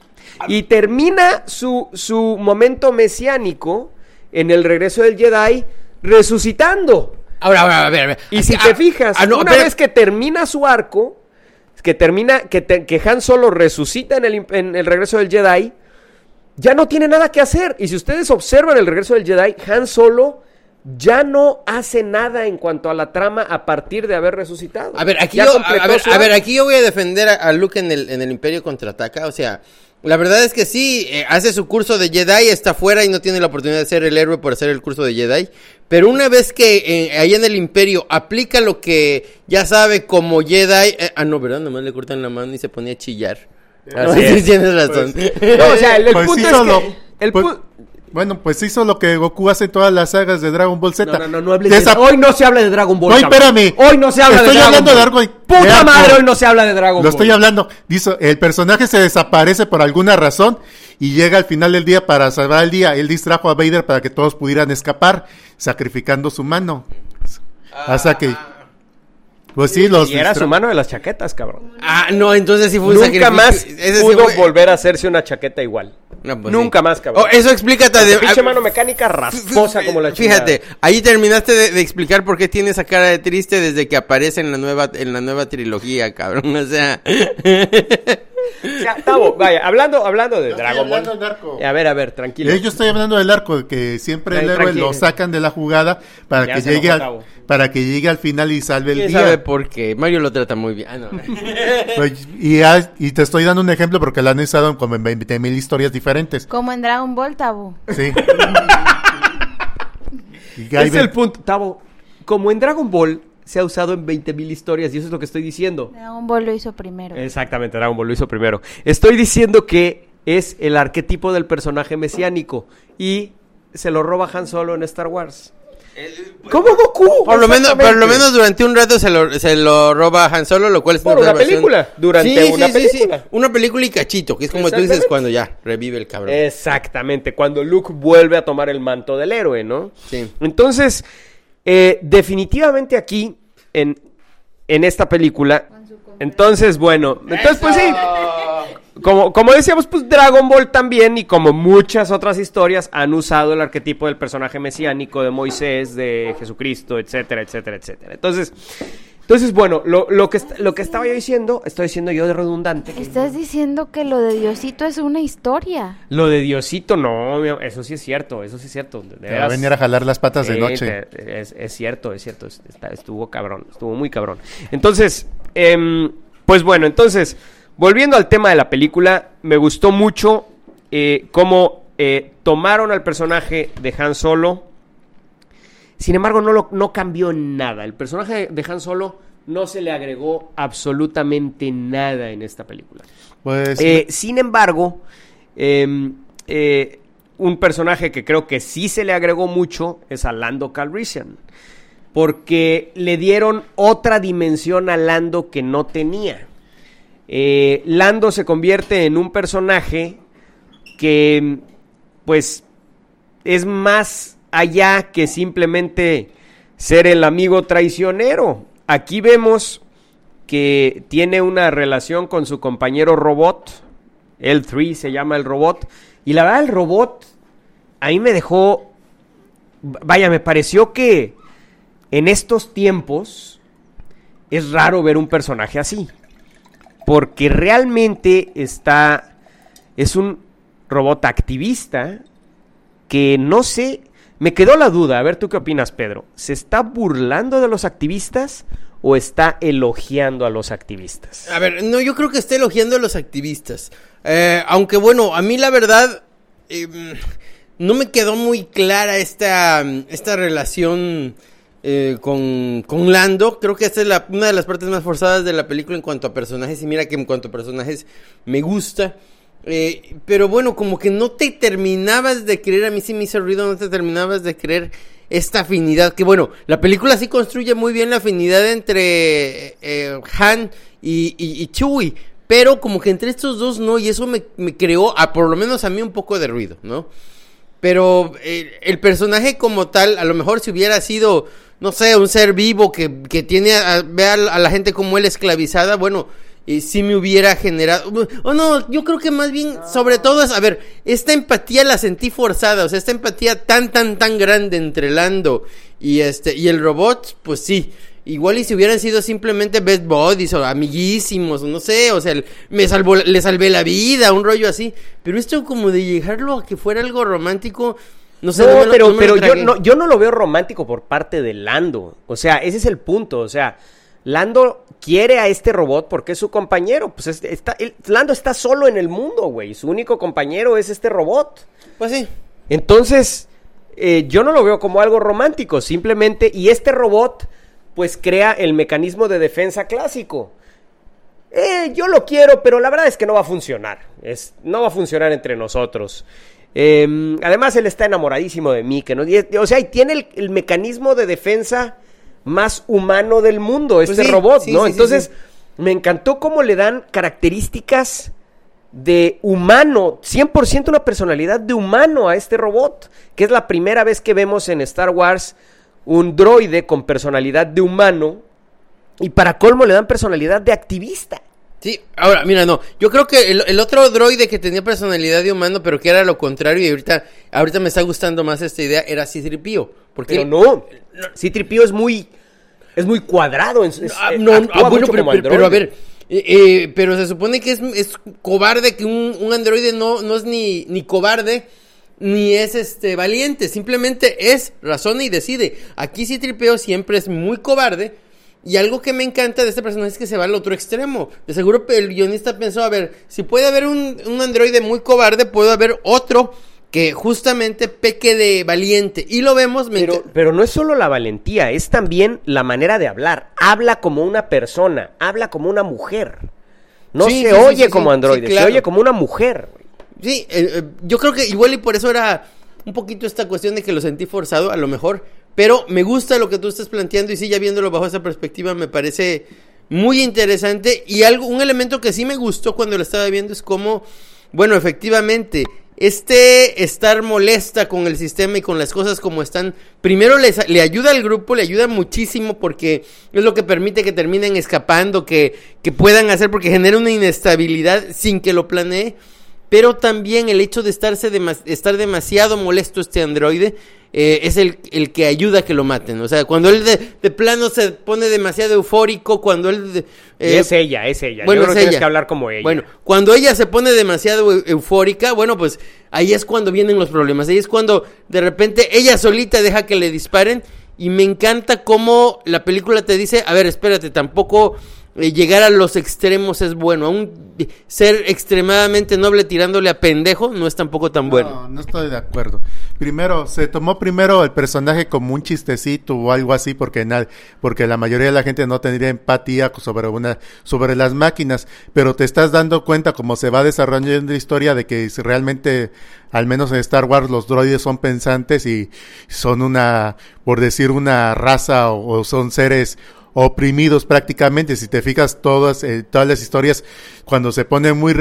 Y termina su, su momento mesiánico en el regreso del Jedi resucitando.
Ahora, ahora, a ver, a ver.
Y si
Ah,
te fijas,
ah, no,
una
pero-
vez que termina su arco, que termina, que, te- que Han Solo resucita en el, en el regreso del Jedi, ya no tiene nada que hacer. Y si ustedes observan el regreso del Jedi, Han Solo ya no hace nada en cuanto a la trama a partir de haber resucitado.
A ver, aquí yo, a, ver, a aquí yo voy a defender a, a Luke en el, en el Imperio Contraataca. O sea, la verdad es que sí, eh, hace su curso de Jedi, está fuera y no tiene la oportunidad de ser el héroe por hacer el curso de Jedi. Pero una vez que eh, ahí en el Imperio aplica lo que ya sabe como Jedi. eh, ah, no, ¿verdad? Nomás le cortan la mano y se ponía a chillar.
Así
No, sí,
es.
tienes razón.
No, o sea, el, el
Pues
punto
hizo
es
lo-
que... El
pues-
pu-
Bueno, pues hizo lo que Goku hace en todas las sagas de Dragon Ball Z.
No, no, no, no hables
Desa-
de... Hoy no se habla de Dragon Ball.
No, espérame.
Hoy no se habla
Estoy
de Dragon
hablando
Ball.
de
Puta madre, hoy no se habla de Dragon
Lo
Ball.
estoy hablando. Dice, el personaje se desaparece por alguna razón y llega al final del día para salvar el día. Él distrajo a Vader para que todos pudieran escapar, sacrificando su mano. Hasta que... Pues sí, los...
Y era
distra-
su mano de las chaquetas, cabrón.
Ah, no, entonces sí fue un
Nunca
sacrificio.
más
Ese sí
pudo
fue-
volver a hacerse una chaqueta igual.
No, pues
Nunca
sí.
más, cabrón.
Oh, eso explica de,
Pinche
ah,
mano mecánica rasposa como la chingada.
Fíjate, ahí terminaste de, de explicar por qué tiene esa cara de triste desde que aparece en la nueva en la nueva trilogía, cabrón. O sea,
O sea, Tavo, vaya, hablando, hablando de
Yo estoy
Dragon Ball.
hablando del arco.
A ver, a ver, tranquilo.
Eh, Yo estoy hablando del arco, que siempre el héroe lo sacan de la jugada para
Ya
que llegue al,
Tavo.
para que llegue al final y salve el día.
sabe por qué. Mario lo trata muy bien. Ah, no.
Pues, Y, te estoy dando un ejemplo porque lo han usado en como en 20 mil historias diferentes.
Como en Dragon Ball, Tabu.
Sí.
Es el punto, Tavo. Como en Dragon Ball se ha usado en 20.000 historias y eso es lo que estoy diciendo.
Dragon Ball lo hizo primero.
Exactamente, Dragon Ball lo hizo primero. Estoy diciendo que es el arquetipo del personaje mesiánico y se lo roba Han Solo en Star Wars. ¿Cómo Goku?
Por lo menos, por lo menos durante un rato se lo, se lo roba Han Solo, lo cual es
Por una película, durante una película.
Una película y cachito, que es como tú dices cuando ya revive el cabrón.
Exactamente, cuando Luke vuelve a tomar el manto del héroe, ¿no?
Sí.
Entonces, eh, definitivamente aquí, en, en esta película, entonces, bueno, entonces pues sí, como, como decíamos, pues Dragon Ball también y como muchas otras historias han usado el arquetipo del personaje mesiánico de Moisés, de Jesucristo, etcétera, etcétera, etcétera. Entonces, entonces bueno, lo, lo, que, lo que estaba yo diciendo, estoy diciendo yo de redundante. que-
Estás diciendo que lo de Diosito es una historia.
Lo de Diosito, no, mi- eso sí es cierto, eso sí es cierto. de
Te va a venir a jalar las patas de noche.
te- es, es cierto, es cierto, es- está- estuvo cabrón, estuvo muy cabrón. Entonces, em, pues bueno, entonces, volviendo al tema de la película, me gustó mucho eh, cómo eh, tomaron al personaje de Han Solo. Sin embargo, no, lo, no cambió nada. El personaje de Han Solo no se le agregó absolutamente nada en esta película.
Pues
Eh, sin embargo, em, eh, un personaje que creo que sí se le agregó mucho es a Lando Calrissian. Porque le dieron otra dimensión a Lando que no tenía. Eh, Lando se convierte en un personaje que, pues, es más allá que simplemente ser el amigo traicionero. Aquí vemos que tiene una relación con su compañero robot. El 3 se llama el robot. Y la verdad, el robot ahí me dejó. Vaya, me pareció que en estos tiempos es raro ver un personaje así. Porque realmente está es un robot activista que no sé, me quedó la duda, a ver tú qué opinas Pedro, ¿se está burlando de los activistas o está elogiando a los activistas?
A ver, no, yo creo que está elogiando a los activistas. Eh, aunque bueno, a mí la verdad eh, no me quedó muy clara esta, esta relación eh, con, con, Lando. Creo que esta es una de las partes más forzadas de la película en cuanto a personajes. Y mira que en cuanto a personajes me gusta. Eh, pero bueno, como que no te terminabas de creer, a mí sí me hizo ruido, no te terminabas de creer esta afinidad. Que bueno, la película sí construye muy bien la afinidad entre eh, Han y, y, Chewie. Pero como que entre estos dos no, y eso me, creó, a, por lo menos a mí, un poco de ruido, ¿no? Pero eh, el personaje como tal, a lo mejor si hubiera sido, no sé, un ser vivo que, que tiene a, ve a, la gente como él esclavizada, bueno, y si me hubiera generado. O no, yo creo que más bien, sobre todo es, a ver, esta empatía la sentí forzada, o sea, esta empatía tan, tan, tan grande entre Lando y este, y el robot, pues sí. Igual y si hubieran sido simplemente best buddies o amiguísimos, o no sé, o sea, me salvó, le salvé la vida, un rollo así. Pero esto como de llegarlo a que fuera algo romántico, no sé.
No, pero, pero yo, no, yo no lo veo romántico por parte de Lando. O sea, ese es el punto, o sea... Lando quiere a este robot porque es su compañero. Pues está, Lando está solo en el mundo, güey. Su único compañero es este robot.
Pues sí.
Entonces, eh, yo no lo veo como algo romántico. Simplemente, y este robot, pues crea el mecanismo de defensa clásico. Eh, yo lo quiero, pero la verdad es que no va a funcionar. Es, no va a funcionar entre nosotros. Em, además, él está enamoradísimo de mí. Que no, o sea, y tiene el mecanismo de defensa más humano del mundo, pues este robot, ¿no? Entonces, me encantó cómo le dan características de humano, 100% una personalidad de humano a este robot, que es la primera vez que vemos en Star Wars un droide con personalidad de humano y para colmo le dan personalidad de activista.
Sí, ahora, mira, no, yo creo que el, otro droide que tenía personalidad de humano, pero que era lo contrario, y ahorita, ahorita me está gustando más esta idea, era Citripio. Porque
pero no, Citripio es muy, es muy cuadrado. En,
ah, no, ah, bueno, pero, a ver, eh, eh, pero se supone que es, es cobarde, que un, un, androide no, no es ni, ni cobarde, ni es este valiente, simplemente es, razona y decide. Aquí Citripio siempre es muy cobarde, y algo que me encanta de este personaje es que se va al otro extremo. De seguro el guionista pensó, a ver, si puede haber un, un androide muy cobarde, puede haber otro que justamente peque de valiente. Y lo vemos...
Pero, pero no es solo la valentía, es también la manera de hablar. Habla como una persona, habla como una mujer. No se oye como androide, se oye como una mujer.
Sí, eh, eh, yo creo que igual y por eso era un poquito esta cuestión de que lo sentí forzado, a lo mejor pero me gusta lo que tú estás planteando y sí, ya viéndolo bajo esa perspectiva me parece muy interesante. Y algo, un elemento que sí me gustó cuando lo estaba viendo es como, bueno, efectivamente, este estar molesta con el sistema y con las cosas como están, primero le ayuda al grupo, le ayuda muchísimo porque es lo que permite que terminen escapando, que, que puedan hacer, porque genera una inestabilidad sin que lo planee. Pero también el hecho de estarse estar demasiado molesto este androide eh, es el, el, que ayuda a que lo maten. O sea, cuando él de, de plano se pone demasiado eufórico, cuando él...
Eh, es ella, es ella. Bueno, Yo creo que tienes que hablar como ella.
Bueno, cuando ella se pone demasiado eufórica, bueno, pues ahí es cuando vienen los problemas. Ahí es cuando de repente ella solita deja que le disparen. Y me encanta cómo la película te dice, a ver, espérate, tampoco eh, llegar a los extremos es bueno. Aún ser extremadamente noble tirándole a pendejo no es tampoco tan bueno.
No, no estoy de acuerdo. Primero, se tomó primero el personaje como un chistecito o algo así porque porque la mayoría de la gente no tendría empatía sobre una sobre las máquinas, pero te estás dando cuenta cómo se va desarrollando la historia de que realmente al menos en Star Wars los droides son pensantes y son una por decir una raza o son seres oprimidos prácticamente. Si te fijas todas, eh, todas las historias, cuando se pone muy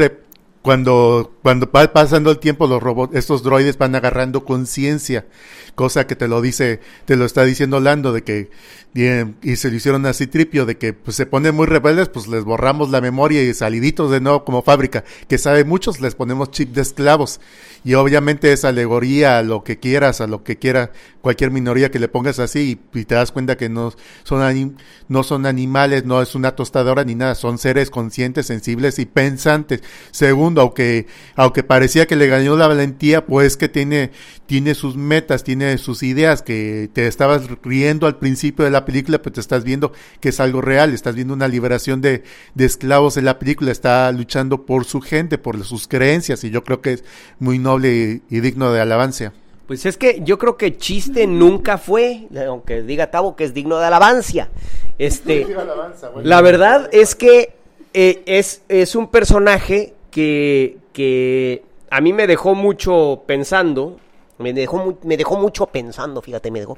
cuando, cuando va pasando el tiempo, los robots, estos droides van agarrando conciencia, cosa que te lo dice, te lo está diciendo Lando, de que, y, se lo hicieron así tripio, de que pues, se ponen muy rebeldes, pues les borramos la memoria y saliditos de nuevo como fábrica, que sabe muchos, les ponemos chip de esclavos. Y obviamente es alegoría a lo que quieras, a lo que quiera cualquier minoría que le pongas así, y, te das cuenta que no son, no son animales, no es una tostadora ni nada, son seres conscientes, sensibles y pensantes. Según mundo, aunque, aunque parecía que le ganó la valentía, pues que tiene, tiene sus metas, tiene sus ideas, que te estabas riendo al principio de la película, pero te estás viendo que es algo real, estás viendo una liberación de, de esclavos en la película, está luchando por su gente, por sus creencias, y yo creo que es muy noble y, y digno de alabanza.
Pues es que yo creo que chiste nunca fue, aunque diga Tavo que es digno de alabanza. Este, la verdad es que eh, es, es un personaje que, que a mí me dejó mucho pensando. Me dejó, me dejó mucho pensando, fíjate, me dejó.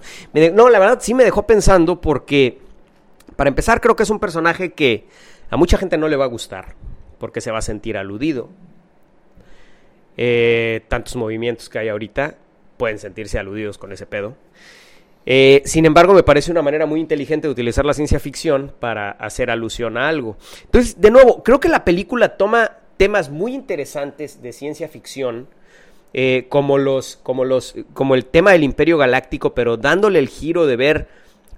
no, la verdad sí me dejó pensando porque, para empezar, creo que es un personaje que a mucha gente no le va a gustar porque se va a sentir aludido. Eh, tantos movimientos que hay ahorita pueden sentirse aludidos con ese pedo. Eh, sin embargo, me parece una manera muy inteligente de utilizar la ciencia ficción para hacer alusión a algo. Entonces, de nuevo, creo que la película toma temas muy interesantes de ciencia ficción, eh, como los, como los, como el tema del Imperio Galáctico, pero dándole el giro de ver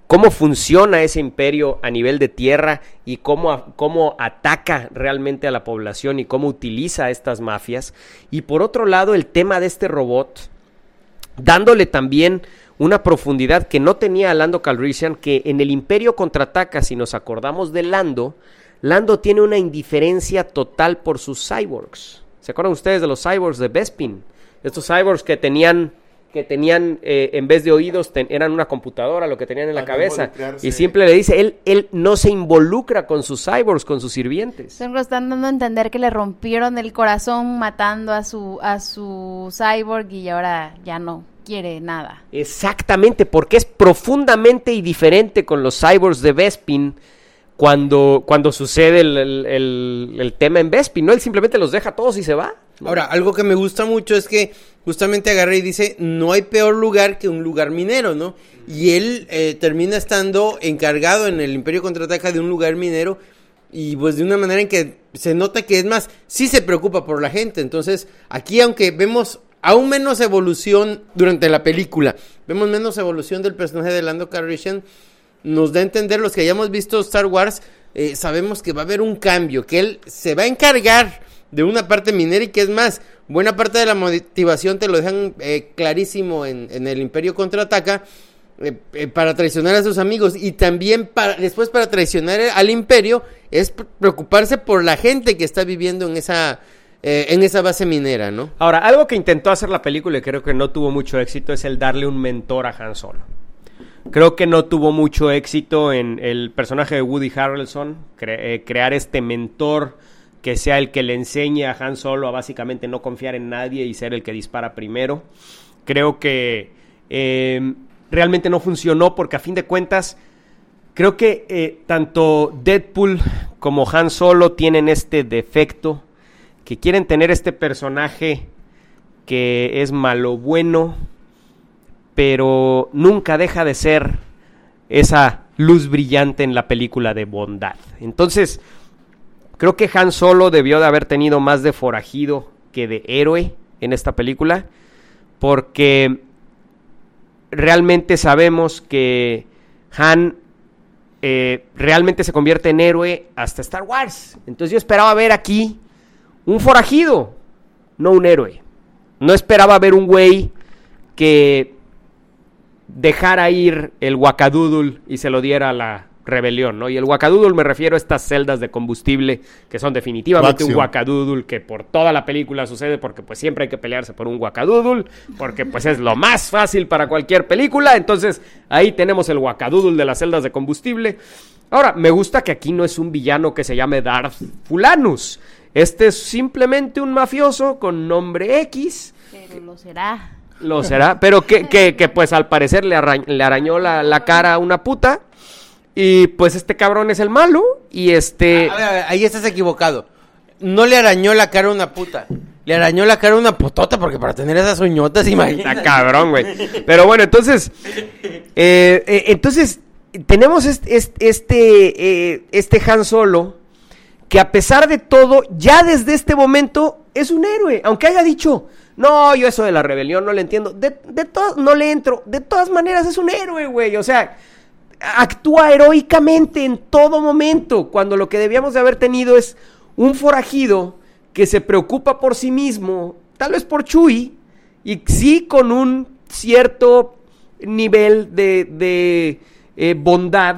cómo funciona ese imperio a nivel de tierra y cómo, cómo ataca realmente a la población y cómo utiliza a estas mafias. Y por otro lado, el tema de este robot, dándole también una profundidad que no tenía Lando Calrissian, que en el Imperio contraataca, si nos acordamos de Lando, Lando tiene una indiferencia total por sus cyborgs. ¿Se acuerdan ustedes de los cyborgs de Bespin? Estos cyborgs que tenían que tenían eh, en vez de oídos ten- eran una computadora lo que tenían en la cabeza y siempre le dice él él no se involucra con sus cyborgs con sus sirvientes
están dando a entender que le rompieron el corazón matando a su a su cyborg y ahora ya no quiere nada.
Exactamente, porque es profundamente y diferente con los cyborgs de Bespin cuando, cuando sucede el, el- el- tema en Bespin, ¿no? Él simplemente los deja todos y se va.
Ahora, algo que me gusta mucho es que justamente agarra y dice, no hay peor lugar que un lugar minero, ¿no? Y él eh, termina estando encargado en el Imperio Contraataca de un lugar minero y pues de una manera en que se nota que es más, sí se preocupa por la gente. Entonces, aquí aunque vemos aún menos evolución durante la película, vemos menos evolución del personaje de Lando Calrissian, nos da a entender los que hayamos visto Star Wars, eh, sabemos que va a haber un cambio, que él se va a encargar de una parte minera y que es más, buena parte de la motivación te lo dejan eh, clarísimo en, el Imperio Contraataca eh, eh, para traicionar a sus amigos y también para, después para traicionar al Imperio es pre- preocuparse por la gente que está viviendo en esa, eh, en esa base minera, ¿no?
Ahora, algo que intentó hacer la película y creo que no tuvo mucho éxito es el darle un mentor a Han Solo. Creo que no tuvo mucho éxito en el personaje de Woody Harrelson, eh, crear este mentor que sea el que le enseñe a Han Solo a básicamente no confiar en nadie y ser el que dispara primero. Creo que eh, realmente no funcionó porque a fin de cuentas creo que eh, tanto Deadpool como Han Solo tienen este defecto que quieren tener este personaje que es malo bueno, pero nunca deja de ser esa luz brillante en la película de bondad. Entonces, creo que Han Solo debió de haber tenido más de forajido que de héroe en esta película, porque realmente sabemos que Han eh, realmente se convierte en héroe hasta Star Wars. Entonces yo esperaba ver aquí un forajido, no un héroe. No esperaba ver un güey que dejara ir el Wakadoodle y se lo diera a la rebelión, ¿no? Y el Wakadoodle me refiero a estas celdas de combustible que son definitivamente un. Wakadoodle que por toda la película sucede porque pues siempre hay que pelearse por un Wakadoodle, porque pues es lo más fácil para cualquier película, entonces ahí tenemos el Wakadoodle de las celdas de combustible. Ahora, me gusta que aquí no es un villano que se llame Darth Fulanus. Este es simplemente un mafioso con nombre X
Pero lo será.
Lo será, pero que, que, que, pues al parecer le, le arañó la, la cara a una puta. Y pues este cabrón es el malo. Y este.
A ver, a ver, ahí estás equivocado. No le arañó la cara a una puta. Le arañó la cara a una potota porque para tener esas uñotas,
Está
imagínate.
cabrón, güey. Pero bueno, entonces. eh, eh, entonces, tenemos este, este, este, eh, este Han Solo. Que a pesar de todo, ya desde este momento es un héroe. Aunque haya dicho, no, yo eso de la rebelión no le entiendo. De, de to- no le entro. De todas maneras es un héroe, güey. O sea, actúa heroicamente en todo momento. Cuando lo que debíamos de haber tenido es un forajido que se preocupa por sí mismo, tal vez por Chuy, y sí con un cierto nivel de, de eh, bondad,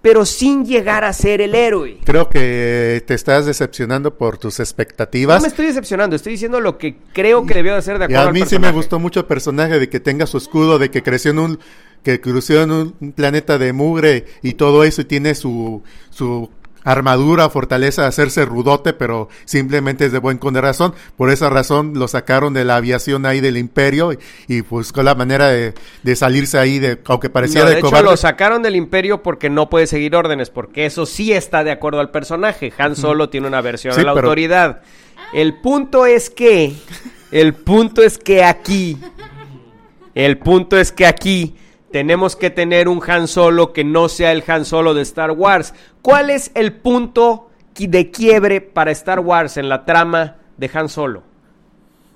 pero sin llegar a ser el héroe.
Creo que te estás decepcionando por tus expectativas.
No me estoy decepcionando, estoy diciendo lo que creo que debió de ser de
Y
acuerdo
a mí
al
sí me gustó mucho el personaje de que tenga su escudo, de que creció en un que creció en un planeta de mugre y todo eso y tiene su su armadura, fortaleza de hacerse rudote, pero simplemente es de buen corazón. Por esa razón lo sacaron de la aviación ahí del imperio y, y buscó la manera de, de salirse ahí, de aunque pareciera
No,
de,
de hecho,
cobarde.
lo sacaron del imperio porque no puede seguir órdenes, porque eso sí está de acuerdo al personaje. Han Solo tiene una versión
Sí,
a la
pero-
autoridad. El punto es que, el punto es que aquí, el punto es que aquí tenemos que tener un Han Solo que no sea el Han Solo de Star Wars. ¿Cuál es el punto de quiebre para Star Wars en la trama de Han Solo?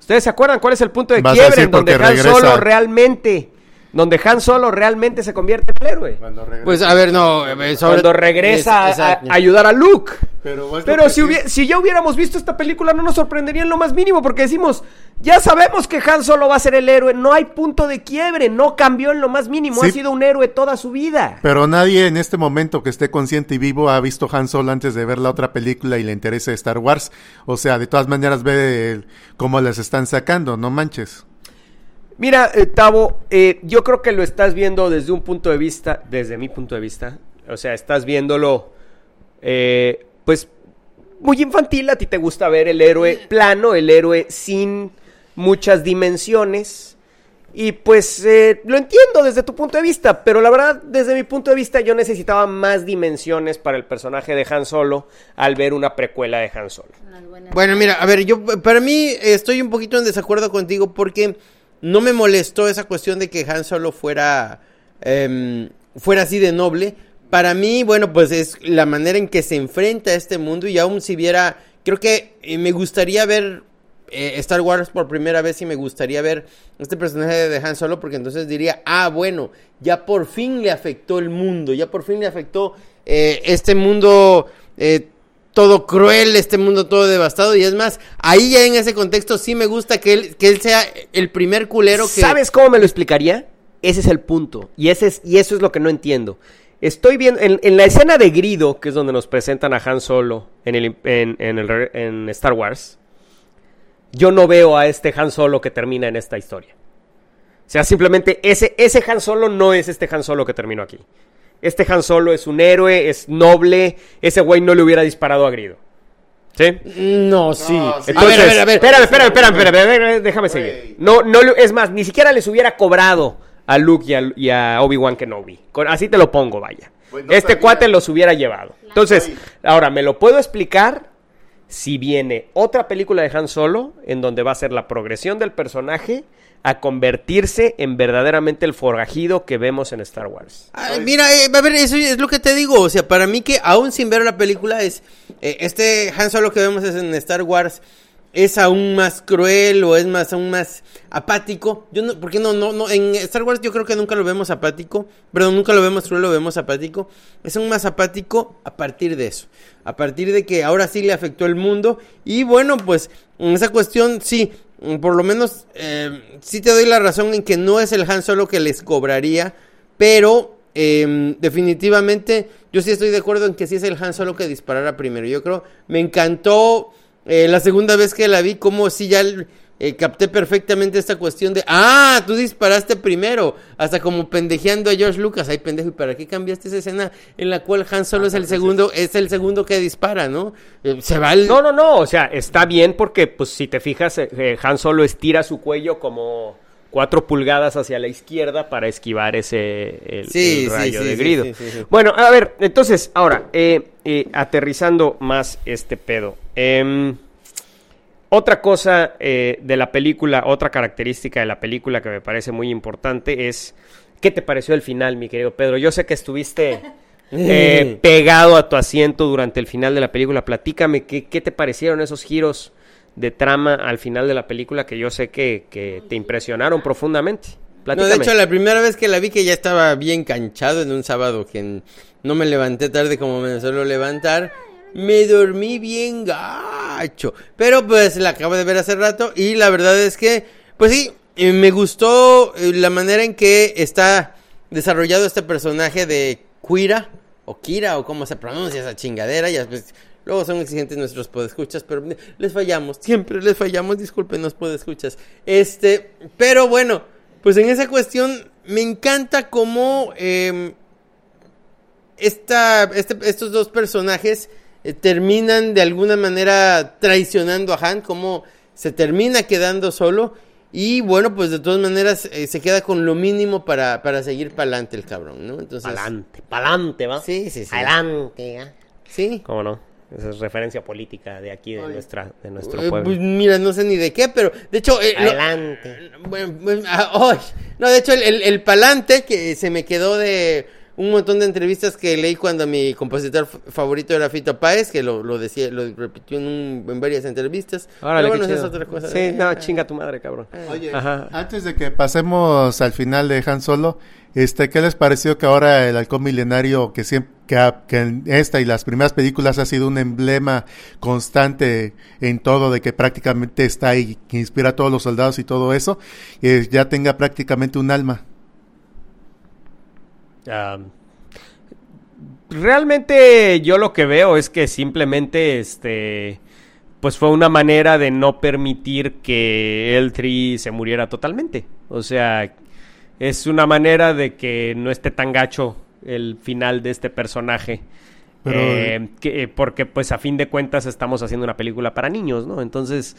¿Ustedes se acuerdan cuál es el punto de quiebre en donde Han
regresa.
Solo realmente, donde Han Solo realmente se convierte en el héroe?
Cuando regresa.
Pues a ver, no, eh, sobre-
Cuando regresa
Es-
a- ayudar a Luke.
Pero,
si, hubie- si ya hubiéramos visto esta película no nos sorprendería en lo más mínimo porque decimos, ya sabemos que Han Solo va a ser el héroe, no hay punto de quiebre, no cambió en lo más mínimo,
Sí.
ha sido un héroe toda su vida.
Pero nadie en este momento que esté consciente y vivo ha visto Han Solo antes de ver la otra película y le interese Star Wars. O sea, de todas maneras ve el- cómo les están sacando, no manches.
Mira, eh, Tavo, eh, yo creo que lo estás viendo desde un punto de vista, desde mi punto de vista, o sea, estás viéndolo, eh, pues, muy infantil, a ti te gusta ver el héroe plano, el héroe sin muchas dimensiones, y pues eh, lo entiendo desde tu punto de vista, pero la verdad, desde mi punto de vista, yo necesitaba más dimensiones para el personaje de Han Solo al ver una precuela de Han Solo.
Bueno, mira, a ver, yo para mí estoy un poquito en desacuerdo contigo porque no me molestó esa cuestión de que Han Solo fuera em, fuera así de noble. Para mí, bueno, pues es la manera en que se enfrenta a este mundo y aún si viera, creo que eh, me gustaría ver eh, Star Wars por primera vez y me gustaría ver este personaje de Han Solo porque entonces diría, ah, bueno, ya por fin le afectó el mundo, ya por fin le afectó eh, este mundo todo cruel, este mundo todo devastado y es más, ahí ya en ese contexto sí me gusta que él, que él sea el primer culero que...
¿Sabes cómo me lo explicaría? Ese es el punto. Y, ese es, y eso es lo que no entiendo. Estoy viendo, en, la escena de Grido, que es donde nos presentan a Han Solo en, el, en, en Star Wars, yo no veo a este Han Solo que termina en esta historia. O sea, simplemente ese, ese Han Solo no es este Han Solo que terminó aquí. Este Han Solo es un héroe, es noble, ese güey no le hubiera disparado a Grido. ¿Sí?
No, sí.
Entonces,
a ver, a ver, a ver.
Espérame, espérame, espérame, espérame, espérame, déjame seguir. No, no, es más, ni siquiera les hubiera cobrado a Luke y a, y a Obi-Wan Kenobi. Con- así te lo pongo, vaya.
Pues no
este
sabía.
cuate los hubiera llevado. Entonces, ahora, ¿me lo puedo explicar? Si viene otra película de Han Solo, en donde va a ser la progresión del personaje a convertirse en verdaderamente el forajido que vemos en Star Wars.
Mira, eh, a ver, eso es lo que te digo. O sea, para mí que aún sin ver la película es eh, este Han Solo que vemos es en Star Wars es aún más cruel o es más aún más apático. Yo no, porque no, no, no, en Star Wars yo creo que nunca lo vemos apático, perdón, nunca lo vemos cruel, lo vemos apático. Es aún más apático a partir de eso, a partir de que ahora sí le afectó el mundo y bueno, pues en esa cuestión sí, por lo menos eh, sí te doy la razón en que no es el Han Solo que les cobraría, pero eh, definitivamente yo sí estoy de acuerdo en que sí es el Han Solo que disparara primero. Yo creo, me encantó eh, la segunda vez que la vi, como si ya eh, capté perfectamente esta cuestión de, ah, tú disparaste primero, hasta como pendejeando a George Lucas, ay pendejo, ¿y para qué cambiaste esa escena en la cual Han Solo es el segundo, es el segundo que dispara, ¿no? Eh, se va el...
No, no, no, o sea, está bien porque, pues, si te fijas, eh, Han Solo estira su cuello como cuatro pulgadas hacia la izquierda para esquivar ese el,
Sí,
el
sí,
rayo
sí,
de grido.
sí, sí, sí.
Bueno, a ver, entonces, ahora, eh, eh, aterrizando más este pedo. Em, otra cosa eh, de la película, otra característica de la película que me parece muy importante es, ¿qué te pareció el final, mi querido Pedro? Yo sé que estuviste eh, pegado a tu asiento durante el final de la película. Platícame, ¿qué, qué te parecieron esos giros de trama al final de la película que yo sé que, que te impresionaron profundamente?
No, de hecho, la primera vez que la vi que ya estaba bien canchado en un sábado que no me levanté tarde como me suelo levantar, me dormí bien gacho. Pero pues la acabo de ver hace rato y la verdad es que, pues sí, eh, me gustó eh, la manera en que está desarrollado este personaje de Kira o Kira o cómo se pronuncia esa chingadera. Ya pues, luego son exigentes nuestros podescuchas, pero les fallamos, siempre les fallamos, discúlpenos podescuchas. Este, pero bueno, pues en esa cuestión me encanta cómo em, esta, este, estos dos personajes eh, terminan de alguna manera traicionando a Han, como se termina quedando solo. Y bueno, pues de todas maneras eh, se queda con lo mínimo para, para seguir para adelante el cabrón, ¿no? Entonces,
Pa'lante, pa'lante, ¿va?
Sí, sí, sí.
Adelante, ¿ah?
Sí.
¿Cómo no? Esa es referencia política de aquí, de, nuestra, de nuestro
Eh,
pueblo.
pues mira, no sé ni de qué, pero de hecho... eh, lo-
Adelante.
Bueno, bueno, ah, ay. no, de hecho, el, el, el palante que se me quedó de un montón de entrevistas que leí cuando mi compositor favorito era Fito Páez, que lo, lo decía, lo repitió en, un- en varias entrevistas.
Órale,
Pero bueno, es otra cosa.
Sí,
Eh,
no,
eh,
chinga tu madre, cabrón.
Oye,
Ajá.
antes de que pasemos al final de Han Solo, este, ¿qué les pareció que ahora el halcón milenario, que siempre, que, ha- que en esta y las primeras películas ha sido un emblema constante en todo, de que prácticamente está ahí, que inspira a todos los soldados y todo eso, eh, ya tenga prácticamente un alma?
Realmente yo lo que veo es que simplemente este pues fue una manera de no permitir que el Tri se muriera totalmente. O sea, es una manera de que no esté tan gacho el final de este personaje.
Pero-
Eh, que- porque pues a fin de cuentas estamos haciendo una película para niños, ¿no? Entonces,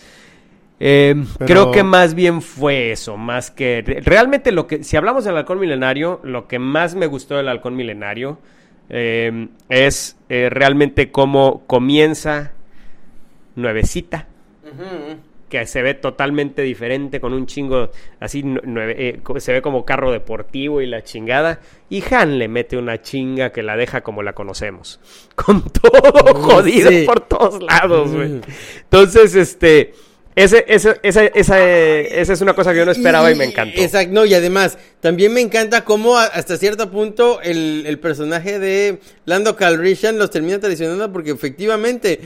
eh,
Pero-
creo que más bien fue eso, más que... re- Realmente lo que, si hablamos del halcón milenario, lo que más me gustó del halcón milenario eh, es eh, realmente cómo comienza nuevecita, que se ve totalmente diferente con un chingo así nueve- eh, se ve como carro deportivo y la chingada y Han le mete una chinga que la deja como la conocemos con todo jodido
sí.
por todos lados güey. Entonces este ese, ese- esa, esa, eh, esa es una cosa que yo no esperaba y, me encantó
Exacto, no, y además, también me encanta cómo a- hasta cierto punto el, el personaje de Lando Calrissian los termina traicionando porque efectivamente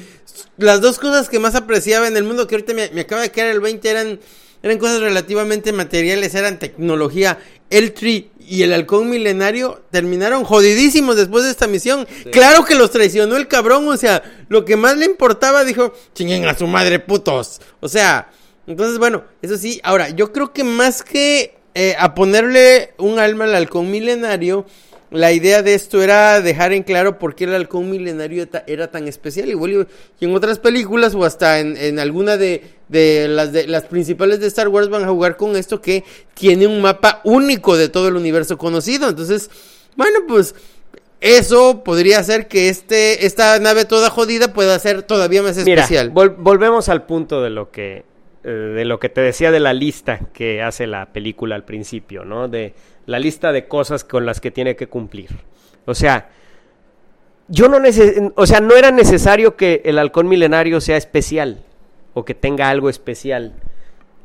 las dos cosas que más apreciaba en el mundo que ahorita me, me acaba de quedar el 20 eran, eran cosas relativamente materiales, eran tecnología. El Tree y el halcón milenario terminaron jodidísimos después de esta misión. Claro que los traicionó el cabrón, o sea, lo que más le importaba dijo, chinguen a su madre putos. O sea, entonces, bueno, eso sí. Ahora, yo creo que más que eh, a ponerle un alma al halcón milenario, la idea de esto era dejar en claro por qué el halcón milenario era tan especial. Igual y, en otras películas o hasta en, en alguna de, de las de las principales de Star Wars van a jugar con esto que tiene un mapa único de todo el universo conocido. Entonces, bueno, pues eso podría hacer que este esta nave toda jodida pueda ser todavía más
Mira,
especial.
vol- volvemos al punto de lo que eh, de lo que te decía de la lista que hace la película al principio, ¿no? De la lista de cosas con las que tiene que cumplir. O sea, yo no neces- o sea, no era necesario que el halcón milenario sea especial o que tenga algo especial.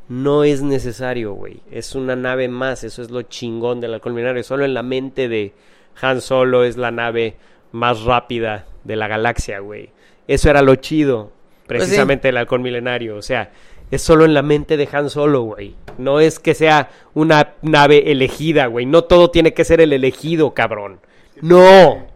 No es necesario, güey. Es una nave más, eso es lo chingón del halcón milenario. Solo en la mente de Han Solo es la nave más rápida de la galaxia, güey. Eso era lo chido,
Pues sí.
precisamente el halcón milenario. O sea, es solo en la mente de Han Solo, güey. No es que sea una nave elegida, güey. No todo tiene que ser el elegido, cabrón. No.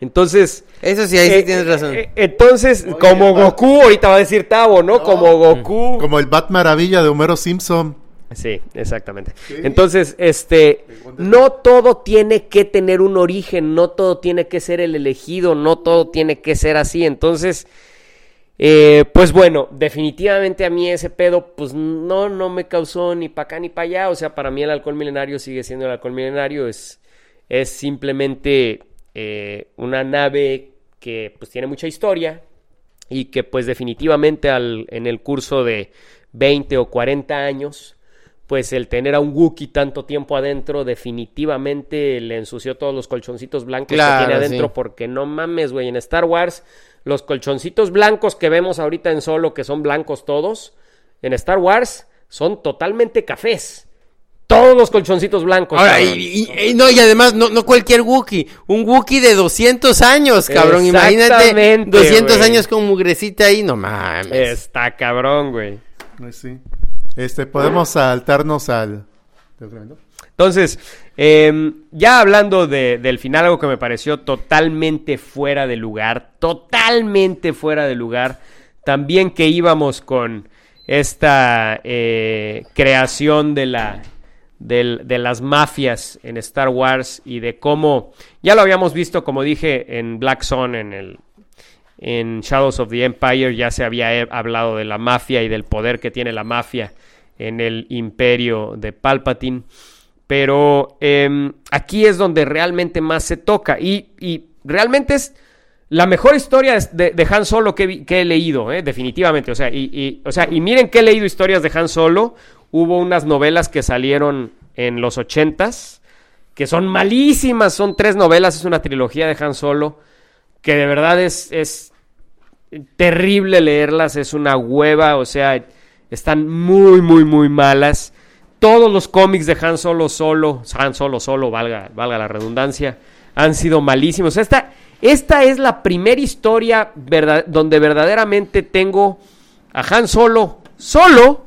Entonces,
Eso sí, ahí sí
eh,
tienes razón.
eh, entonces, como Goku, ahorita va a decir Tavo, ¿no? Como Goku.
Como el Bat Maravilla de Homero Simpson.
Sí, exactamente. Entonces, este, no todo tiene que tener un origen, no todo tiene que ser el elegido, no todo tiene que ser así. Entonces, eh, pues bueno, definitivamente a mí ese pedo, pues no, no me causó ni para acá ni para allá. O sea, para mí el alcohol milenario sigue siendo el alcohol milenario, es, es simplemente eh, una nave que pues tiene mucha historia, y que pues definitivamente al, en el curso de 20 o 40 años, pues el tener a un Wookiee tanto tiempo adentro definitivamente le ensució todos los colchoncitos blancos
Claro,
que tiene adentro,
sí.
porque no mames, güey, en Star Wars los colchoncitos blancos que vemos ahorita en solo, que son blancos todos, en Star Wars son totalmente cafés. Todos los colchoncitos blancos.
Ahora, y, y- y no, y además, no, no cualquier Wookiee. Un Wookiee de 200 años, cabrón. Imagínate,
Exactamente,
200
güey.
años con mugrecita ahí, no mames.
Está cabrón, güey.
Pues sí. Este, podemos saltarnos al...
Entonces, eh, ya hablando de- del final, algo que me pareció totalmente fuera de lugar, totalmente fuera de lugar, también que íbamos con esta eh, creación de las mafias en Star Wars y de cómo ya lo habíamos visto como dije en Black Sun en el en Shadows of the Empire ya se había eh, hablado de la mafia y del poder que tiene la mafia en el imperio de Palpatine. Pero em, aquí es donde realmente más se toca. Y, y realmente es la mejor historia de, de Han Solo que, que he leído, eh, definitivamente. O sea y, y- o sea, y miren que he leído historias de Han Solo. Hubo unas novelas que salieron en los ochentas, que son malísimas. Son tres novelas, es una trilogía de Han Solo, que de verdad es, es terrible leerlas, es una hueva, o sea, están muy, muy, muy malas. Todos los cómics de Han Solo solo, Han Solo solo, valga, valga la redundancia, han sido malísimos. Esta, esta es la primera historia donde verdaderamente tengo a Han Solo solo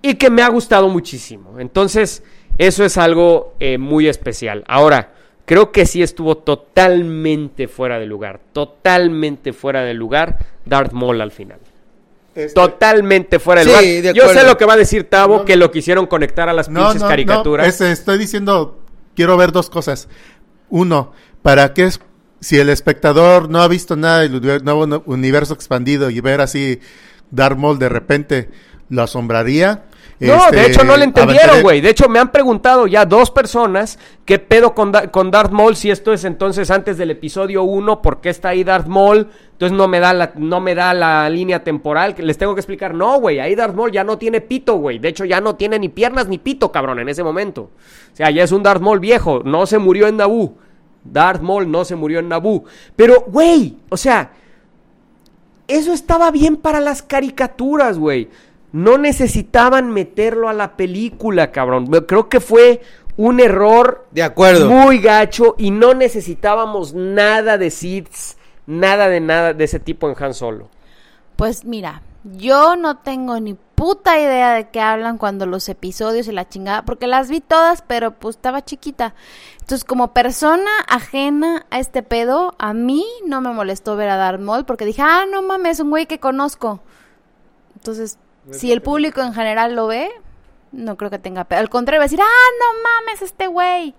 y que me ha gustado muchísimo. Entonces, eso es algo eh, muy especial. Ahora, creo que sí estuvo totalmente fuera de lugar, totalmente fuera de lugar Darth Maul al final.
Este,
Totalmente fuera de
Sí, de
Yo sé lo que va a decir Tavo,
No,
que lo quisieron conectar a las
No,
pinches
no,
caricaturas.
no, ese, estoy diciendo, quiero ver dos cosas. Uno, ¿para qué es, si el espectador no ha visto nada del nuevo universo expandido y ver así Darth Maul de repente, lo asombraría?
No,
Este,
de hecho no le entendieron, güey. De hecho me han preguntado ya dos personas qué pedo con, Da- con Darth Maul, si esto es entonces antes del episodio 1, por qué está ahí Darth Maul, entonces no me da la, no me da la línea temporal, les tengo que explicar, no, güey, ahí Darth Maul ya no tiene pito, güey. De hecho ya no tiene ni piernas ni pito, cabrón, en ese momento. O sea, ya es un Darth Maul viejo, no se murió en Naboo. Darth Maul no se murió en Naboo. Pero, güey, o sea, eso estaba bien para las caricaturas, güey. No necesitaban meterlo a la película, cabrón. Creo que fue un error
De acuerdo.
muy gacho y no necesitábamos nada de Siths, nada de nada de ese tipo en Han Solo.
Pues mira, yo no tengo ni puta idea de qué hablan cuando los episodios y la chingada, porque las vi todas, pero pues estaba chiquita. Entonces, como persona ajena a este pedo, a mí no me molestó ver a Darth Maul porque dije, ah, no mames, es un güey que conozco. Entonces, si el público en general lo ve, no creo que tenga pedo. Al contrario, va a decir, ah, no mames, este güey.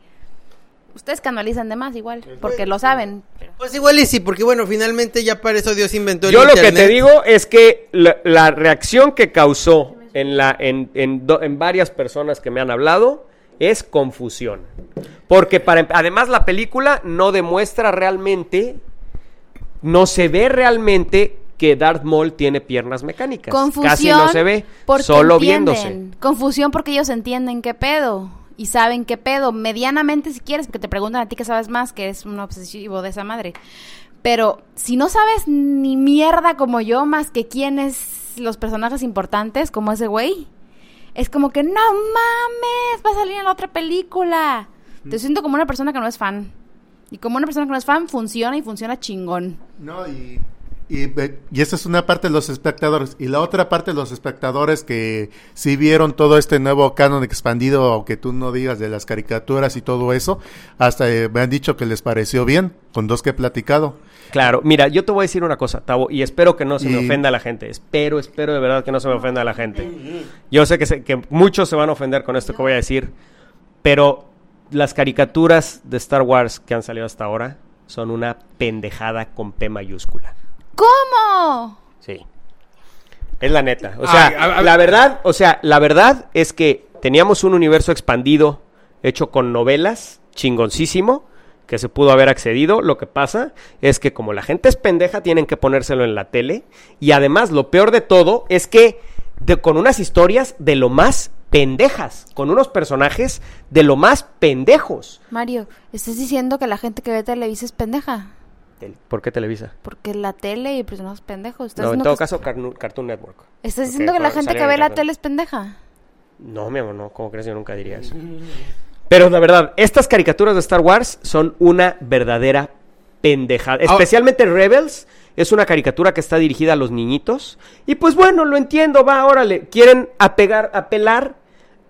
Ustedes canalizan de más igual, porque lo saben.
Pues igual y sí, porque bueno, finalmente ya para eso Dios inventó el
Yo lo que te digo es que la, la reacción que causó en, la, en, en do- en varias personas que me han hablado es confusión. Porque para, em- además la película no demuestra realmente, no se ve realmente que Darth Maul tiene piernas mecánicas.
Confusión.
Casi no se ve,
porque
solo
entienden.
viéndose.
Confusión porque ellos entienden qué pedo. Y saben qué pedo. Medianamente si quieres, porque te preguntan a ti que sabes más, que eres un obsesivo de esa madre. Pero si no sabes ni mierda como yo, más que quiénes los personajes importantes, como ese güey, es como que no mames, va a salir en la otra película. Te siento como una persona que no es fan. Y como una persona que no es fan, funciona y funciona chingón.
No, y, y, y esa es una parte de los espectadores. Y la otra parte de los espectadores que sí vieron todo este nuevo canon expandido, aunque tú no digas de las caricaturas y todo eso, hasta eh, me han dicho que les pareció bien, con dos que he platicado.
Claro, mira, yo te voy a decir una cosa, Tavo, y espero que no se me ofenda a la gente. Espero, espero de verdad que no se me ofenda a la gente. Yo sé que, se- que muchos se van a ofender con esto que voy a decir, pero las caricaturas de Star Wars que han salido hasta ahora son una pendejada con P mayúscula.
¿Cómo?
Sí. Es la neta. O sea, la verdad, o sea, la verdad es que teníamos un universo expandido hecho con novelas, chingoncísimo, que se pudo haber accedido. Lo que pasa es que como la gente es pendeja, tienen que ponérselo en la tele. Y además, lo peor de todo es que de, con unas historias de lo más pendejas, con unos personajes de lo más pendejos.
Mario, ¿estás diciendo que la gente que ve Televisa es pendeja?
¿Por qué Televisa?
Porque la tele y personajes pendejos. ¿Estás
No, en todo
que-
caso, Cartoon Network.
¿Estás diciendo que la gente que ve la tele es pendeja?
No, mi amor, no, ¿cómo crees? Yo nunca diría eso. Pero la verdad, estas caricaturas de Star Wars son una verdadera pendejada. Especialmente Rebels es una caricatura que está dirigida a los niñitos. Y pues bueno, lo entiendo, va, órale. Quieren apegar, apelar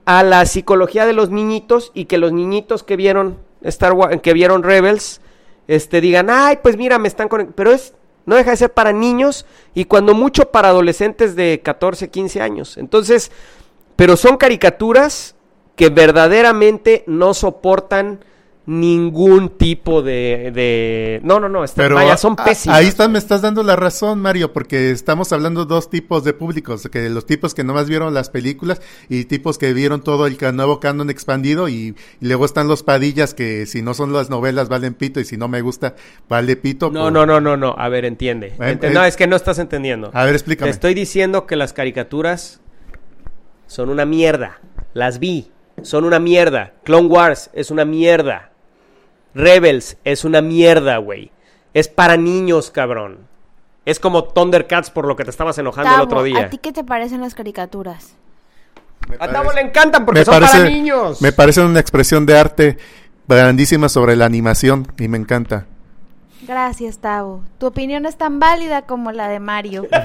a la psicología de los niñitos y que los niñitos que vieron Star Wars, que vieron Rebels, este, digan, ay, pues mira, me están conectando. Pero es, no deja de ser para niños y cuando mucho para adolescentes de 14, 15 años. Entonces, pero son caricaturas que verdaderamente no soportan ningún tipo de... de... No, no, no, está-
Pero
vaya, son pésimas.
ahí está, me estás dando la razón, Mario, porque estamos hablando de dos tipos de públicos, que los tipos que nomás vieron las películas y tipos que vieron todo el nuevo canon expandido y, y luego están los padillas que si no son las novelas valen pito y si no me gusta vale pito.
No,
por-
no, no, no, no. A ver, entiende.
Eh,
Ente-
eh,
no, es que no estás entendiendo.
A ver,
Te
explícame.
estoy diciendo que las caricaturas son una mierda. Las vi. Son una mierda. Clone Wars es una mierda. Rebels es una mierda, güey. Es para niños, cabrón. Es como Thundercats por lo que te estabas enojando el otro día.
¿a ti qué te parecen las caricaturas?
Me
A Tavo le encantan porque
me
son para niños.
Me parece una expresión de arte grandísima sobre la animación y me encanta.
Gracias, Tavo. Tu opinión es tan válida como la de Mario.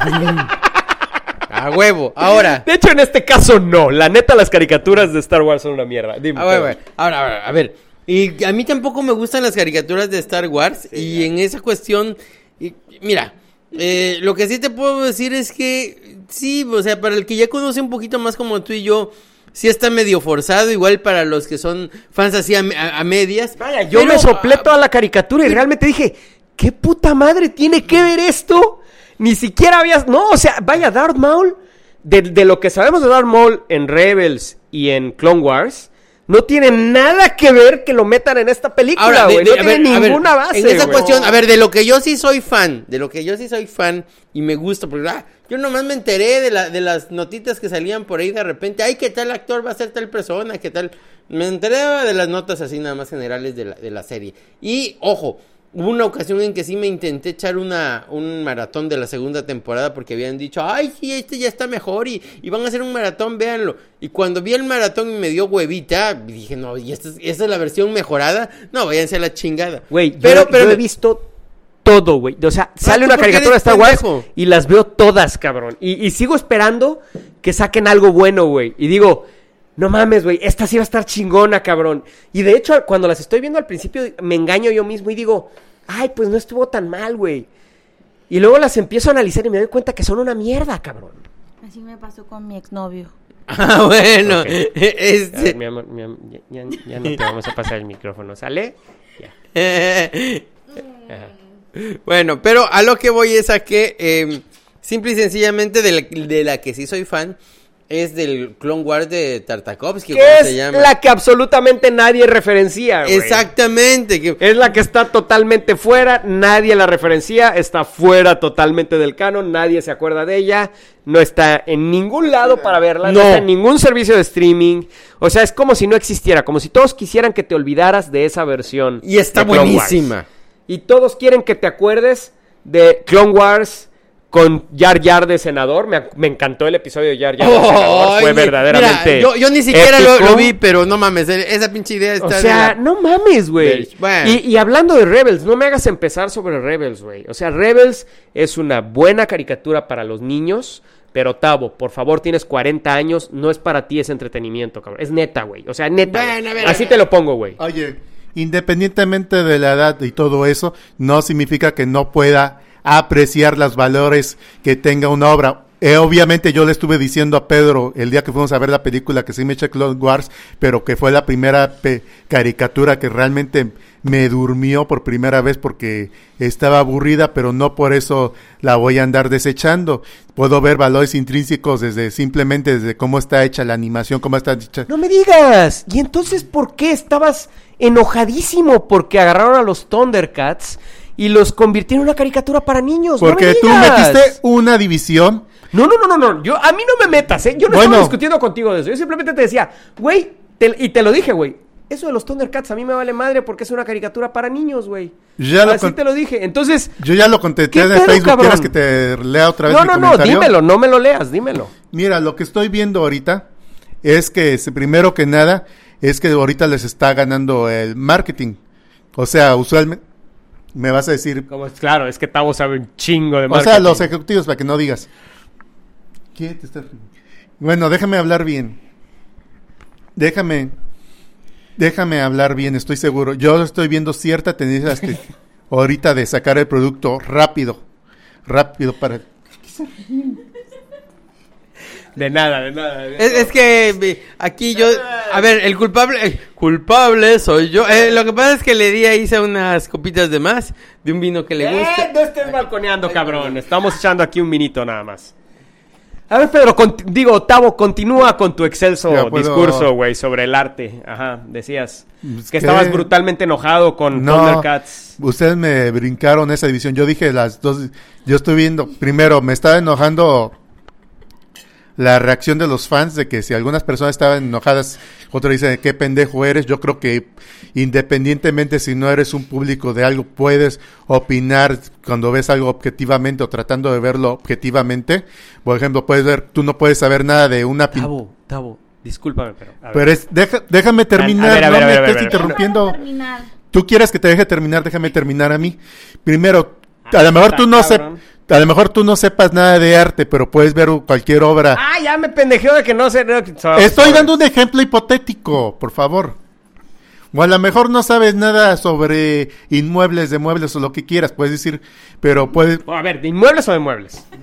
A huevo. Ahora.
De hecho, en este caso no. La neta, las caricaturas de Star Wars son una mierda. Dime.
A ver, a ver, ahora, ahora, a ver. Y a mí tampoco me gustan las caricaturas de Star Wars. y en esa cuestión, y- mira, eh, lo que sí te puedo decir es que sí, o sea, para el que ya conoce un poquito más como tú y yo, sí está medio forzado. Igual para los que son fans así a, me- a- a medias.
Vaya, yo
Pero,
me soplé toda la caricatura y realmente dije, ¿qué puta madre tiene que ver esto? Ni siquiera habías... No, o sea, vaya, Darth Maul, de, de lo que sabemos de Darth Maul en Rebels y en Clone Wars, no tiene nada que ver que lo metan en esta película, güey. No tiene
ver, a ver,
ninguna base,
En esa cuestión, a ver, de lo que yo sí soy fan, de lo que yo sí soy fan y me gusta, porque ah, yo nomás me enteré de, la, de las notitas que salían por ahí de repente, ay, ¿qué tal actor va a ser tal persona? ¿Qué tal? Me enteré de las notas así nada más generales de la, de la serie. Y, ojo, hubo una ocasión en que sí me intenté echar una, un maratón de la segunda temporada porque habían dicho, ay, sí, este ya está mejor y, y van a hacer un maratón, véanlo. Y cuando vi el maratón y me dio huevita, dije, no, ¿y esta es, esta es la versión mejorada? No, váyanse a la chingada.
Güey, yo,
pero,
yo he visto todo, güey. O sea, sale
¿tú
una caricatura de Star Wars y las veo todas, cabrón. Y, y sigo esperando que saquen algo bueno, güey. Y digo, no mames, güey, esta sí va a estar chingona, cabrón. Y de hecho, cuando las estoy viendo al principio, me engaño yo mismo y digo, ay, pues no estuvo tan mal, güey. Y luego las empiezo a analizar y me doy cuenta que son una mierda, cabrón.
Así me pasó con mi exnovio.
Ah, bueno, este...
ver, mi amor, mi am- ya, ya- ya no te vamos a pasar el micrófono, ¿sale? Ya.
Bueno, pero a lo que voy es a que eh, simple y sencillamente de la, de la que sí soy fan es del Clone Wars de Tartakovsky, ¿cómo
es
se llama?
la que absolutamente nadie referencia, güey.
Exactamente, que
Es la que está totalmente fuera, nadie la referencia, está fuera totalmente del canon, nadie se acuerda de ella, no está en ningún lado para verla, no,
No.
está en ningún servicio de streaming, o sea, es como si no existiera, como si todos quisieran que te olvidaras de esa versión.
y está buenísima.
Y todos quieren que te acuerdes de Clone Wars con Jar Jar de senador, me, me encantó el episodio de Jar Jar de senador,
Ay,
fue verdaderamente
yo, yo ni siquiera lo, vi, pero no mames, e- esa pinche idea está
O
de
sea,
la-
no mames, güey.
Bueno.
Y, y hablando de Rebels, no me hagas empezar sobre Rebels, güey. O sea, Rebels es una buena caricatura para los niños, pero Tavo, por favor, tienes 40 años, no es para ti ese entretenimiento, cabrón. Es neta, güey. O sea, neta.
Bueno,
güey.
a ver,
Así
a ver.
te lo pongo, güey.
Oye, independientemente de la edad y todo eso, no significa que no pueda apreciar los valores que tenga una obra. Eh, obviamente yo le estuve diciendo a Pedro el día que fuimos a ver la película que sí me eché Clone Wars, pero que fue la primera caricatura que realmente me durmió por primera vez porque estaba aburrida, pero no por eso la voy a andar desechando. Puedo ver valores intrínsecos desde simplemente desde cómo está hecha la animación, cómo está hecha.
No me digas. ¿Y entonces por qué estabas enojadísimo porque agarraron a los Thundercats y los convirtieron en una caricatura para niños? No me
Porque tú metiste una división
No, no, no, no, no. Yo, a mí no me metas, ¿eh? Yo no
Bueno.
estaba discutiendo contigo de eso. Yo simplemente te decía, güey, te- y te lo dije, güey. Eso de los Thundercats a mí me vale madre porque es una caricatura para niños, güey.
Ya lo
Así te lo dije. Entonces,
Yo ya lo contesté
¿Qué
en Facebook.
cabrón?
¿Quieres que te lea otra vez
no,
mi
no, no,
comentario?
dímelo, no me lo leas, dímelo.
Mira, lo que estoy viendo ahorita es que primero que nada es que ahorita les está ganando el marketing. O sea, usualmente me vas a decir,
Como claro, es que Tavo sabe un chingo de
o sea,
marketing.
los ejecutivos para que no digas. ¿Qué te está- Bueno, déjame hablar bien. Déjame déjame hablar bien, estoy seguro. Yo estoy viendo cierta tendencia este, ahorita de sacar el producto rápido. Rápido para
De nada, de nada.
Es, es que eh, aquí yo, a ver, el culpable, el culpable soy yo. Eh, lo que pasa es que le di, hice unas copitas de más de un vino que le
Eh,
gusta.
no estés balconeando, cabrón. Estamos echando aquí un minito nada más. A ver, Pedro, digo, Tavo, continúa con tu excelso
puedo-
discurso, güey, sobre el arte. Ajá, decías
Pues,
que estabas brutalmente enojado con
No,
Thundercats.
ustedes me brincaron esa división. Yo dije las dos. Yo estoy viendo. Primero, me estaba enojando la reacción de los fans de que si algunas personas estaban enojadas, otros dicen qué pendejo eres. Yo creo que independientemente si no eres un público de algo, puedes opinar cuando ves algo objetivamente o tratando de verlo objetivamente. Por ejemplo, puedes ver, tú no puedes saber nada de una.
Tavo, Tavo, discúlpame, pero. a ver.
Pero es, deja- déjame terminar,
a ver, a ver,
no me estés interrumpiendo. Tú quieres que te deje terminar, déjame terminar a mí. Primero, a lo mejor
está
tú no
cabrón.
A lo mejor tú no sepas nada de arte, pero puedes ver cualquier obra.
Ah, ya me pendejeo de que no sé. no, so-
Estoy dando un ejemplo hipotético, por favor. O a lo mejor no sabes nada sobre inmuebles, de muebles o lo que quieras, puedes decir, pero puedes
A ver, ¿de inmuebles o de muebles?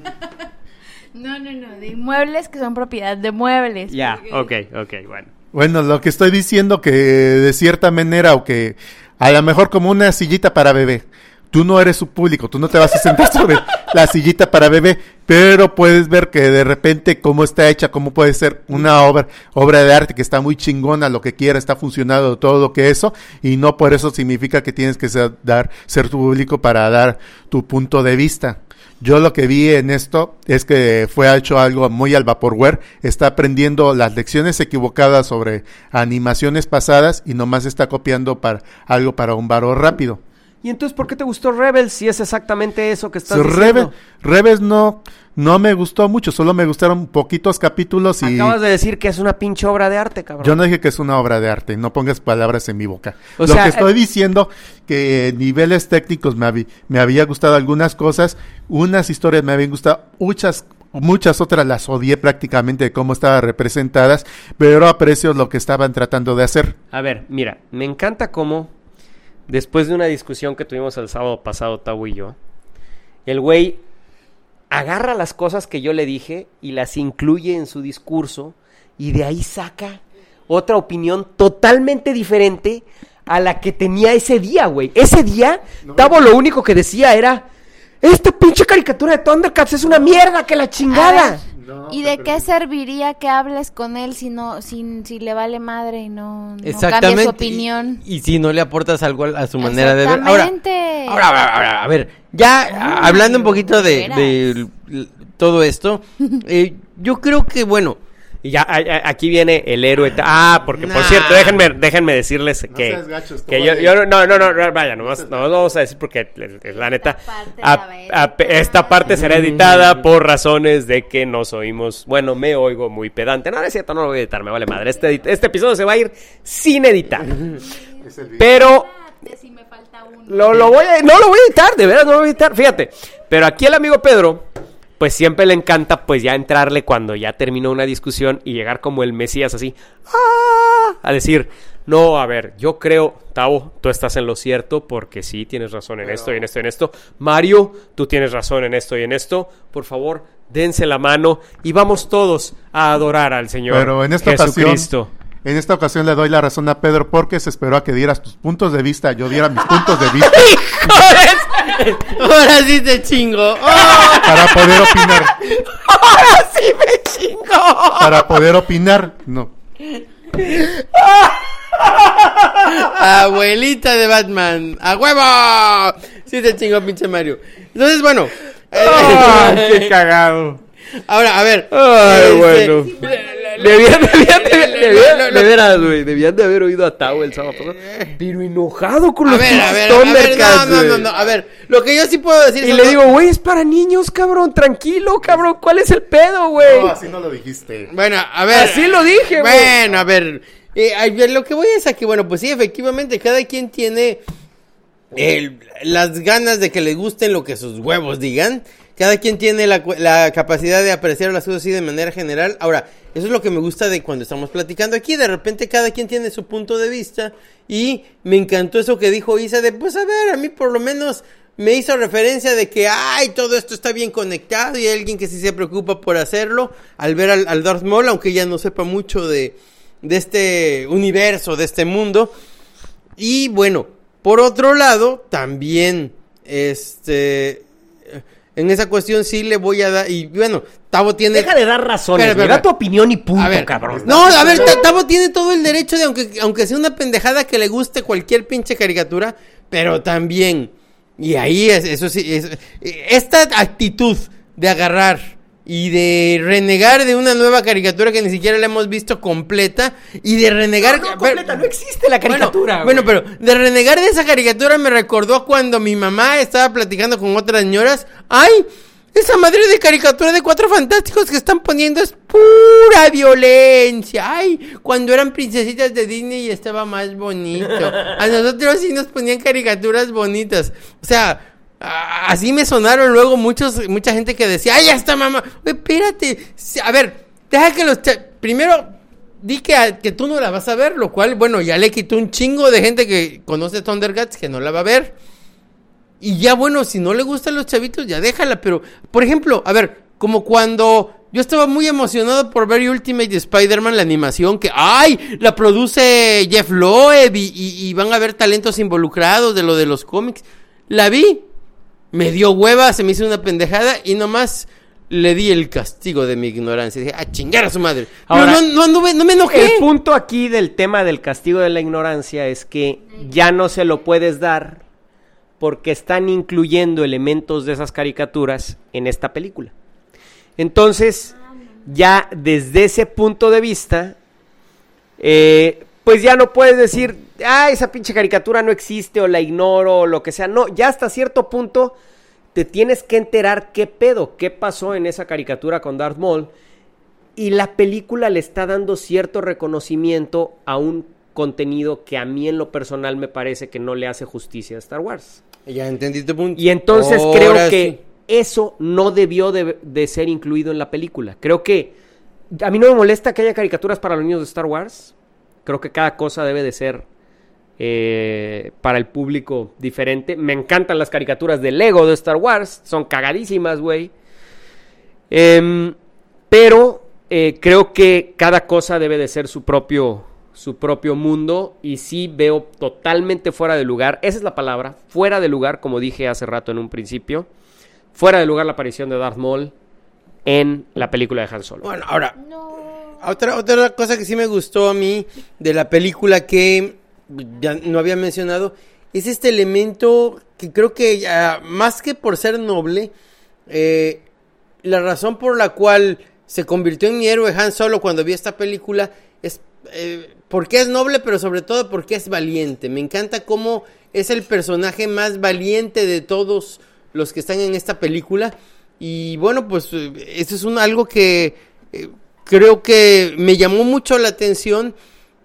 No, no, no, de inmuebles que son propiedad de muebles.
Ya,
porque-
ok, ok, bueno.
Bueno, lo que estoy diciendo que de cierta manera o que a lo mejor como una sillita para bebé. Tú no eres su público, tú no te vas a sentar sobre la sillita para bebé, pero puedes ver que de repente cómo está hecha, cómo puede ser una obra, obra de arte que está muy chingona, lo que quiera, está funcionando todo lo que eso, y no por eso significa que tienes que ser, dar, ser tu público para dar tu punto de vista. Yo lo que vi en esto es que fue hecho algo muy al vaporware, está aprendiendo las lecciones equivocadas sobre animaciones pasadas y nomás está copiando para algo para un varo rápido.
¿Y entonces por qué te gustó Rebels si es exactamente eso que estás
So,
diciendo?
Rebe- Rebels no, no me gustó mucho, solo me gustaron poquitos capítulos y
Acabas de decir que es una pinche obra de arte, cabrón.
yo no dije que es una obra de arte, no pongas palabras en mi boca.
O
Lo
sea,
que estoy
eh,
diciendo que niveles técnicos me, habi- me había gustado algunas cosas, unas historias me habían gustado, muchas muchas otras las odié prácticamente de cómo estaban representadas, pero aprecio lo que estaban tratando de hacer.
A ver, mira, me encanta cómo, después de una discusión que tuvimos el sábado pasado, Tavo y yo, el güey agarra las cosas que yo le dije y las incluye en su discurso y de ahí saca otra opinión totalmente diferente a la que tenía ese día, güey. Ese día, Tavo lo único que decía era, esta pinche caricatura de Thundercats es una mierda, que la chingada.
¿Y de qué serviría que hables con él si no, si, si le vale madre y no, no
Exactamente.
cambia su opinión?
Y, y si no le aportas algo a, a su manera de ver. Ahora, ahora, ahora, ahora, a ver, ya a- hablando un poquito de, de todo esto, eh, yo creo que, bueno,
Y ya a- a- aquí viene el héroe. Ah, porque por cierto, déjenme, déjenme decirles que,
seas gachos,
que yo, yo- no, no, no, no, vaya, nomás, no vamos a decir porque la neta,
parte
a- esta parte será editada por razones de que nos oímos, bueno, me oigo muy pedante. No, no es cierto, no lo voy a editar, me vale madre. Este, este episodio se va a ir sin editar. Pero
Si me falta uno.
lo, lo voy a, no lo voy a editar, de verdad no lo voy a editar, fíjate. Pero aquí el amigo Pedro, pues siempre le encanta pues ya entrarle cuando ya terminó una discusión y llegar como el Mesías así, ¡ah! a decir, no, a ver, yo creo, Tavo, tú estás en lo cierto porque sí tienes razón en esto y en esto y en esto. Mario, tú tienes razón en esto y en esto. Por favor, dense la mano y vamos todos a adorar al Señor
Pero en esta
Jesucristo.
ocasión, en esta ocasión le doy la razón a Pedro porque se esperó a que dieras tus puntos de vista, yo diera mis puntos de vista
ahora sí te chingo. ¡Oh!
para poder opinar,
¡Ahora sí me chingo!
para poder opinar, no.
Abuelita de Batman, ¡a huevo! Sí te chingo, pinche Mario. Entonces, bueno.
¡Ah, qué cagado!
Ahora, a ver.
Ay,
este,
bueno. Debían, debían, de, debían- de veras, güey. Debían de haber oído a Tao el sábado pasado. Pero enojado con
A
los
ver, a ver, a ver, no, no, no, no, a ver, lo que yo sí puedo decir
Y le digo, güey, es para niños, cabrón. Tranquilo, cabrón. ¿Cuál es el pedo, güey?
No, así no lo dijiste.
Bueno, a ver.
Así lo dije, güey.
Bueno, a ver. eh, a ver, lo que voy es a que, bueno, pues sí, efectivamente, cada quien tiene el- las ganas de que le gusten lo que sus huevos digan. Cada quien tiene la, capacidad de apreciar las cosas así de manera general. Ahora, eso es lo que me gusta de cuando estamos platicando aquí. De repente cada quien tiene su punto de vista. Y me encantó eso que dijo Isa de, pues a ver, a mí por lo menos me hizo referencia de que, ay, todo esto está bien conectado y hay alguien que sí se preocupa por hacerlo. Al ver al, al Darth Maul, aunque ya no sepa mucho de, de este universo, de este mundo. Y bueno, por otro lado, también, este, en esa cuestión sí le voy a dar, y bueno, Tavo tiene...
Deja de dar razones,
espera.
Da tu opinión y punto,
A ver,
cabrón.
No, a ver, Ta- Tavo tiene todo el derecho de, aunque, aunque sea una pendejada que le guste cualquier pinche caricatura, pero también, y ahí es, eso sí, es- esta actitud de agarrar y de renegar de una nueva caricatura que ni siquiera la hemos visto completa, y de renegar...
No, no, completa, no existe la caricatura,
Bueno, pero de renegar de esa caricatura me recordó cuando mi mamá estaba platicando con otras señoras. ¡Ay! Esa madre de caricatura de cuatro fantásticos que están poniendo es pura violencia. ¡Ay! Cuando eran princesitas de Disney estaba más bonito. A nosotros sí nos ponían caricaturas bonitas. O sea, así me sonaron luego muchos, mucha gente que decía, ¡ay, ya está mamá! Espérate. A ver, deja que los... Primero, di que, a- que tú no la vas a ver, lo cual, bueno, ya le quitó un chingo de gente que conoce Thundercats que no la va a ver. Y ya, bueno, si no le gustan los chavitos, ya déjala. Pero, por ejemplo, a ver, como cuando yo estaba muy emocionado por ver Ultimate Spider-Man, la animación, que, ¡ay! La produce Jeff Loeb y, y- y van a haber talentos involucrados de lo de los cómics. La vi, me dio hueva, se me hizo una pendejada y nomás le di el castigo de mi ignorancia. Dije, a chingar a su madre.
Ahora,
no, no, no me enojé.
El punto aquí del tema del castigo de la ignorancia es que ya no se lo puedes dar porque están incluyendo elementos de esas caricaturas en esta película. Entonces, ya desde ese punto de vista, eh, pues ya no puedes decir, ah, esa pinche caricatura no existe o la ignoro o lo que sea. No, ya hasta cierto punto te tienes que enterar qué pedo, qué pasó en esa caricatura con Darth Maul. Y la película le está dando cierto reconocimiento a un contenido que a mí en lo personal me parece que no le hace justicia a Star Wars.
Ya entendí tu punto.
Y entonces creo
sí.
que eso no debió de, de ser incluido en la película. Creo que a mí no me molesta que haya caricaturas para los niños de Star Wars. Creo que cada cosa debe de ser eh, para el público diferente. Me encantan las caricaturas de Lego de Star Wars. Son cagadísimas, güey. Em, pero eh, creo que cada cosa debe de ser su propio, su propio mundo. Y sí veo totalmente fuera de lugar. Esa es la palabra. Fuera de lugar, como dije hace rato en un principio. Fuera de lugar la aparición de Darth Maul en la película de Han Solo.
Bueno, ahora, otra, otra cosa que sí me gustó a mí de la película que ya no había mencionado es este elemento que creo que más que por ser noble, eh, la razón por la cual se convirtió en mi héroe Han Solo cuando vi esta película es eh, porque es noble, pero sobre todo porque es valiente. Me encanta cómo es el personaje más valiente de todos los que están en esta película. Y bueno, pues eh, eso es un, algo que creo que me llamó mucho la atención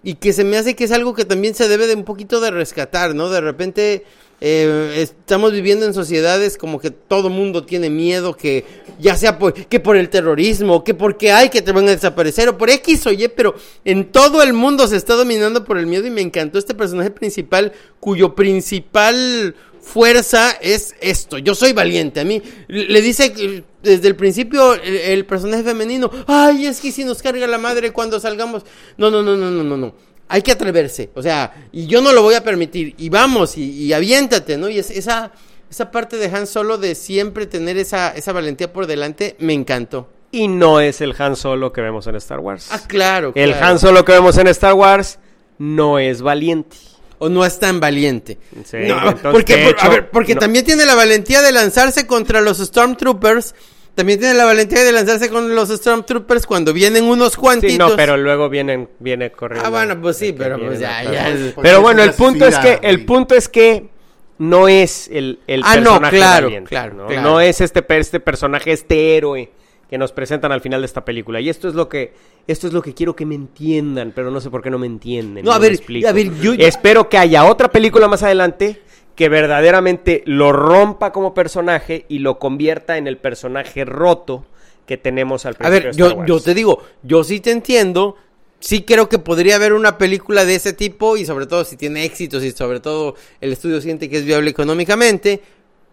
y que se me hace que es algo que también se debe de un poquito de rescatar, ¿no? De repente eh, estamos viviendo en sociedades como que todo mundo tiene miedo, que ya sea que por el terrorismo, que porque hay que te van a desaparecer o por X o Y, pero en todo el mundo se está dominando por el miedo y me encantó este personaje principal cuyo principal fuerza es esto. Yo soy valiente. A mí le dice desde el principio el, el personaje femenino, ay, es que si nos carga la madre cuando salgamos. No, no, no, no, no, no, no. Hay que atreverse. O sea, y yo no lo voy a permitir. Y vamos, y, y aviéntate, ¿no? Y es, esa, esa parte de Han Solo de siempre tener esa, esa valentía por delante, me encantó.
Y no es el Han Solo que vemos en Star Wars.
Ah, claro.
el
claro.
Han Solo que vemos en Star Wars no es valiente.
o no es tan valiente.
Sí,
No,
entonces,
porque,
de
por-
hecho,
a ver, porque
no.
también tiene la valentía de lanzarse contra los Stormtroopers también tiene la valentía de lanzarse con los Stormtroopers cuando vienen unos cuantitos.
Sí, no, pero luego vienen, viene corriendo.
Ah, bueno, pues sí, pero pues ya, ya.
Pero bueno, el punto es que, el punto es que no es el, el
Ah, no,
personaje
claro,
valiente,
claro,
¿no?
claro.
No es este, per- este personaje, este héroe que nos presentan al final de esta película. Y esto es lo que, esto es lo que quiero que me entiendan, pero no sé por qué no me entienden.
No, a ver, a ver, yo-
Espero que haya otra película más adelante que verdaderamente lo rompa como personaje y lo convierta en el personaje roto que tenemos al
A
principio
ver,
de Star
yo,
Wars.
yo te digo, yo sí te entiendo. Sí creo que podría haber una película de ese tipo y sobre todo si tiene éxitos y sobre todo el estudio siente que es viable económicamente.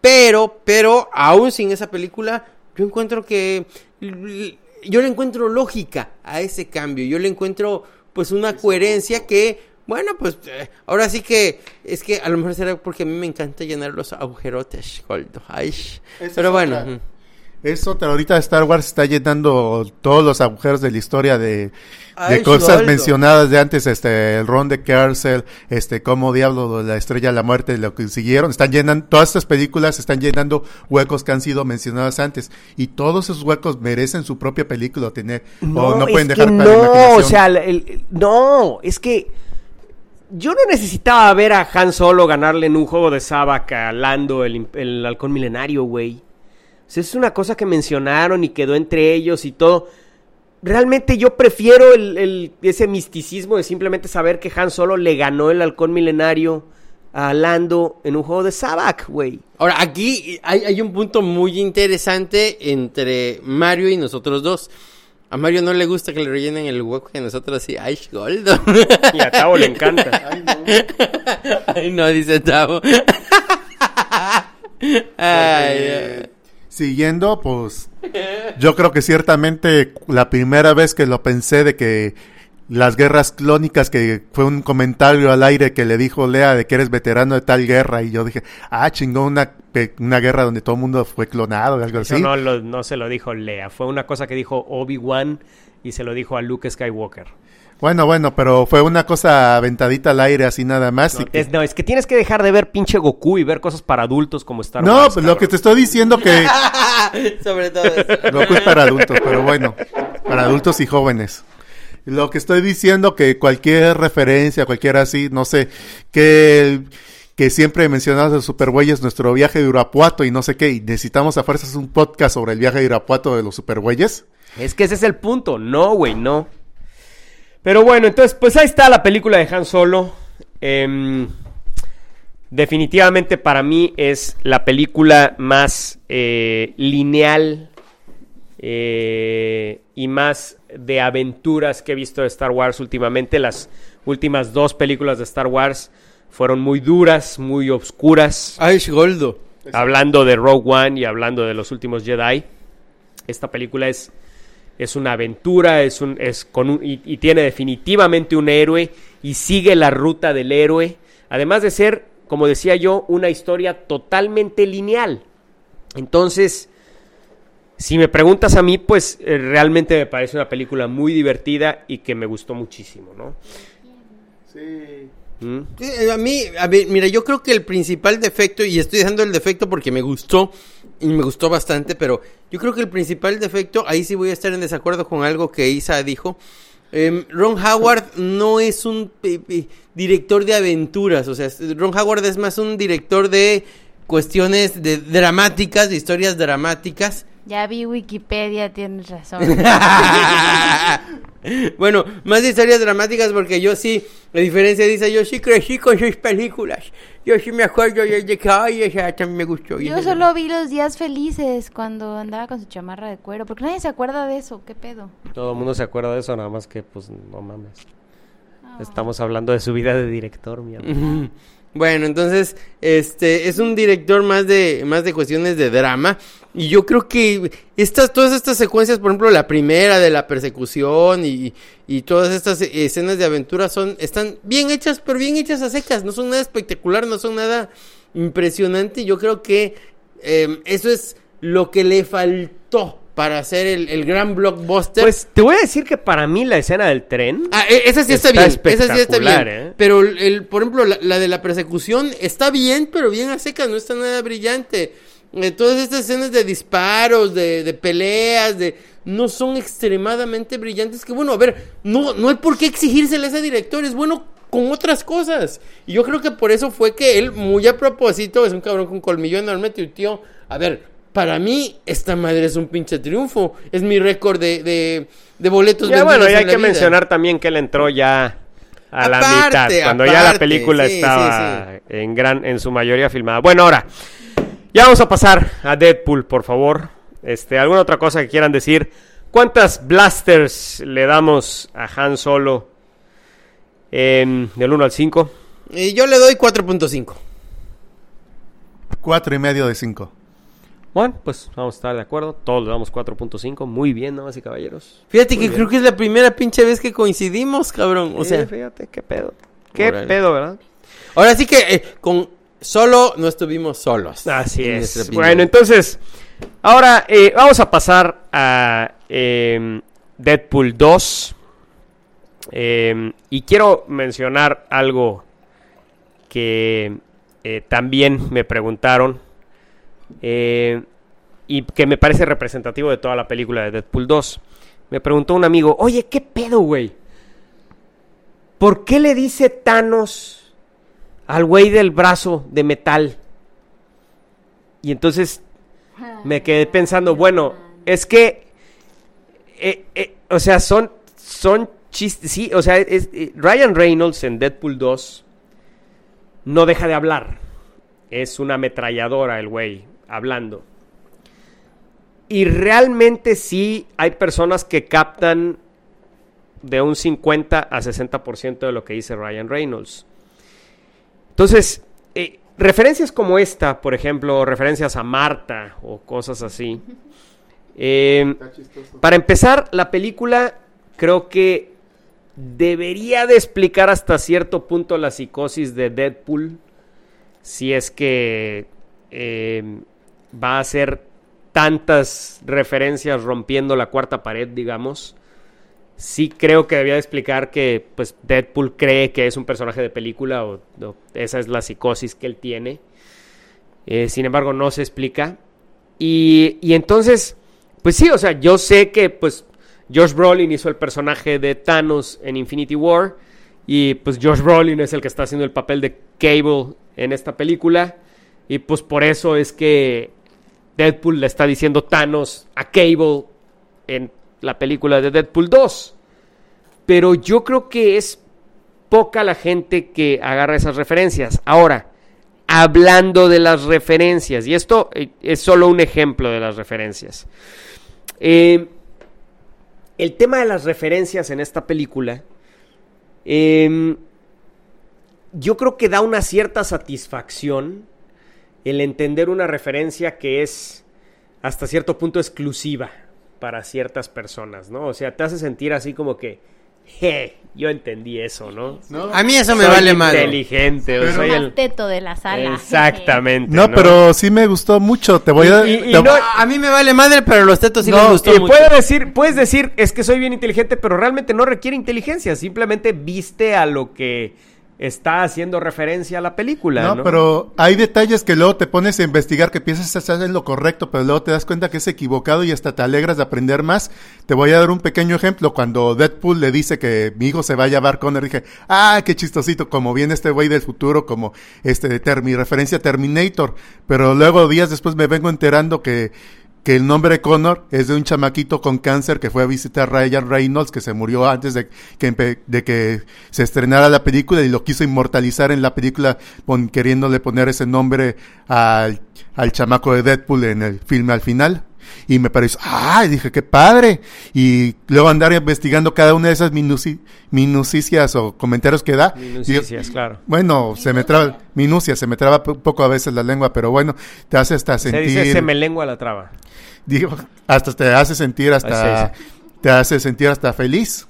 Pero, pero, aún sin esa película, yo encuentro que... Yo le encuentro lógica a ese cambio. Yo le encuentro pues una coherencia que... Bueno, pues eh, ahora sí que es que a lo mejor será porque a mí me encanta llenar los agujerotes, Goldo. Ay,
es
pero bueno.
otra. Es otra, ahorita Star Wars está llenando todos los agujeros de la historia de, de
Ay,
cosas mencionadas de antes, este, el Ron de Kersel, este, como Diablo, la Estrella de la Muerte, lo que siguieron, están llenando, todas estas películas están llenando huecos que han sido mencionadas antes, y todos esos huecos merecen su propia película tener, o no pueden
es
dejar
que
para la
no,
imaginación.
o sea, el- el- no, es que yo no necesitaba ver a Han Solo ganarle en un juego de Sabak a Lando, el, el halcón milenario, güey. O es una cosa que mencionaron y quedó entre ellos y todo. Realmente yo prefiero el- ese misticismo de simplemente saber que Han Solo le ganó el halcón milenario a Lando en un juego de Sabak, güey.
Ahora, aquí hay, hay un punto muy interesante entre Mario y nosotros dos. A Mario no le gusta que le rellenen el hueco que nosotros sí. ¡Ay, Goldo!
Y a Tavo le encanta.
Ay, no, dice Tavo. Ay,
Siguiendo, pues yo creo que ciertamente la primera vez que lo pensé de que las guerras clónicas, que fue un comentario al aire que le dijo Lea de que eres veterano de tal guerra, y yo dije, ah, chingón, una, una guerra donde todo el mundo fue clonado, algo
Eso
así.
no, lo- no se lo dijo Lea, fue una cosa que dijo Obi-Wan y se lo dijo a Luke Skywalker.
Bueno, bueno, pero fue una cosa aventadita al aire, así nada más.
No,
y que-
es, no, es que tienes que dejar de ver pinche Goku y ver cosas para adultos como Star
No,
Wars.
pues lo que te estoy diciendo que
Sobre todo eso.
Goku es para adultos, pero bueno, para adultos y jóvenes. Lo que estoy diciendo que cualquier referencia, cualquier así, no sé, que que siempre mencionamos los superbueyes, nuestro viaje de Irapuato y no sé qué, y necesitamos a fuerzas un podcast sobre el viaje de Irapuato de los superbueyes.
Es que ese es el punto. No, güey, no. Pero bueno, entonces, pues ahí está la película de Han Solo. Em, definitivamente para mí es la película más eh, lineal eh, y más de aventuras que he visto de Star Wars últimamente. Las últimas dos películas de Star Wars fueron muy duras, muy obscuras.
Ay, Goldo.
Hablando de Rogue One y hablando de los últimos Jedi, esta película es, es una aventura, es un, es con un- y, y tiene definitivamente un héroe y sigue la ruta del héroe, además de ser, como decía yo, una historia totalmente lineal. Entonces, si me preguntas a mí, pues eh, realmente me parece una película muy divertida y que me gustó muchísimo, ¿no? ¿Mm?
Eh, A mí, a ver, mira, yo creo que el principal defecto, y estoy dando el defecto porque me gustó, y me gustó bastante, pero yo creo que el principal defecto, ahí sí voy a estar en desacuerdo con algo que Isa dijo. Em, Ron Howard no es un eh, eh, director de aventuras, o sea, Ron Howard es más un director de cuestiones de dramáticas, de historias dramáticas.
Ya vi Wikipedia, tienes razón.
bueno, más de historias dramáticas porque yo sí, a diferencia Isa, yo sí crecí con sus películas. Yo sí me acuerdo de que, ay, esa también me gustó.
Yo solo vi los días felices cuando andaba con su chamarra de cuero, porque nadie se acuerda de eso, ¿qué pedo?
Todo el mundo se acuerda de eso, nada más que, pues, no mames.
Ah.
Estamos hablando de su vida de director, mi amor.
Bueno, entonces, este, es un director más de, más de cuestiones de drama. Y yo creo que estas, todas estas secuencias, por ejemplo, la primera de la persecución y, y todas estas escenas de aventura son, están bien hechas, pero bien hechas a secas. No son nada espectacular, no son nada impresionante. Yo creo que eh, eso es lo que le faltó para hacer el, el gran blockbuster.
Pues te voy a decir que para mí la escena del tren.
Ah, e- esa sí está,
Está
bien. Esa sí está bien.
¿eh?
Pero, el, por ejemplo, la, la de la persecución está bien, pero bien a seca, no está nada brillante. Eh, todas estas escenas de disparos, de, de peleas, de no son extremadamente brillantes. Que bueno, a ver, no, no hay por qué exigírsele a ese director, es bueno con otras cosas. Y yo creo que por eso fue que él, muy a propósito, es un cabrón con colmillo enorme, tío, a ver, para mí esta madre es un pinche triunfo, es mi récord de, de, de boletos
Ya, bueno, y hay que
vida.
mencionar también que él entró ya a la mitad, cuando ya la película
sí,
estaba
sí,
en gran, en su mayoría filmada. Bueno, ahora, ya vamos a pasar a Deadpool, por favor. Este, ¿alguna otra cosa que quieran decir? ¿Cuántas blasters le damos a Han Solo del 1 al 5?
Y yo le doy 4.5.
Cuatro y medio de cinco.
Bueno, pues vamos a estar de acuerdo. Todos le damos 4.5. Muy bien, damas y caballeros.
Fíjate que creo que es la primera pinche vez que coincidimos, cabrón. O
Sí,
sea,
fíjate, qué pedo. Qué pedo, ¿verdad?
ahora sí que eh, con solo no estuvimos solos.
Así es. Bueno, entonces, ahora eh, vamos a pasar a em, Deadpool 2. Em, y quiero mencionar algo que eh, también me preguntaron eh, y que me parece representativo de toda la película de Deadpool 2. Me preguntó un amigo, oye, ¿qué pedo, güey? ¿Por qué le dice Thanos al güey del brazo de metal? Y entonces me quedé pensando, bueno, es que, eh, eh, o sea, son, son chistes, sí, o sea, es- eh, Ryan Reynolds en Deadpool 2 no deja de hablar. Es una ametralladora el güey hablando. Y realmente sí hay personas que captan de un 50 a 60% de lo que dice Ryan Reynolds. Entonces, eh, referencias como esta, por ejemplo, referencias a Marta o cosas así. eh, para empezar, la película creo que debería de explicar hasta cierto punto la psicosis de Deadpool. Si es que eh, va a hacer tantas referencias rompiendo la cuarta pared, digamos. Sí creo que debía de explicar que pues Deadpool cree que es un personaje de película o, o esa es la psicosis que él tiene. Eh, sin embargo, no se explica. Y, y entonces, pues sí, o sea, yo sé que pues Josh Brolin hizo el personaje de Thanos en Infinity War y pues Josh Brolin es el que está haciendo el papel de Cable en esta película y pues por eso es que Deadpool le está diciendo Thanos a Cable en la película de Deadpool 2. Pero yo creo que es poca la gente que agarra esas referencias. Ahora, hablando de las referencias, y esto eh, es solo un ejemplo de las referencias. Eh, el tema de las referencias en esta película, eh, yo creo que da una cierta satisfacción el entender una referencia que es hasta cierto punto exclusiva para ciertas personas, ¿no? O sea, te hace sentir así como que, je, yo entendí eso, ¿no?
A mí eso me
Soy
vale madre.
inteligente, o soy
El teto de la sala.
Exactamente.
No, pero sí me gustó mucho. Te voy a.
Y- y- y
te-
no-
A mí me vale madre, pero los tetos sí
No,
les gustó
Y
mucho.
puedes decir, puedes decir, es que soy bien inteligente, pero realmente no requiere inteligencia, simplemente viste a lo que está haciendo referencia a la película,
No,
¿no?
pero hay detalles que luego te pones a investigar que piensas que estás en lo correcto, pero luego te das cuenta que es equivocado y hasta te alegras de aprender más. Te voy a dar un pequeño ejemplo. Cuando Deadpool le dice que mi hijo se va a llamar Connor, dije, ah, qué chistosito, como viene este güey del futuro, como este, mi referencia a Terminator. Pero luego días después me vengo enterando que que el nombre Connor es de un chamaquito con cáncer que fue a visitar a Ryan Reynolds, que se murió antes de que, de que se estrenara la película y lo quiso inmortalizar en la película queriéndole poner ese nombre al, al chamaco de Deadpool en el filme al final. Y me pareció, ¡ah! Dije, ¡qué padre! Y luego andar investigando cada una de esas minuci minucicias o comentarios que da.
Minucicias, claro.
Bueno, se me traba, minucias, se me traba un poco a veces la lengua, pero bueno, te hace hasta
Se
sentir
dice se me lengua la traba.
digo, hasta te hace sentir hasta te hace sentir hasta feliz.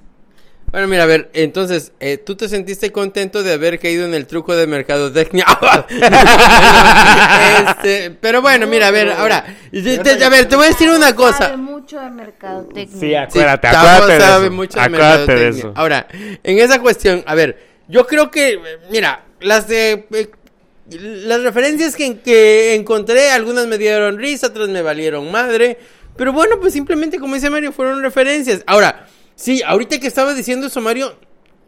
Bueno, mira, a ver, entonces, eh, ¿tú te sentiste contento de haber caído en el truco de mercadotecnia? este, pero bueno, mira, a ver, ahora, te- a ver, te voy a decir una
Sabe
cosa.
mucho de mercadotecnia.
Sí,
Sí,
acuérdate,
Chavo
acuérdate de
sabe
eso.
mucho de
acuérdate de
mercadotecnia.
eso.
Ahora, en esa cuestión, a ver, yo creo que, mira, las de eh, las referencias que, que encontré, algunas me dieron risa, otras me valieron madre. Pero bueno, pues simplemente como dice Mario, fueron referencias. Ahora, sí, ahorita que estaba diciendo eso, Mario,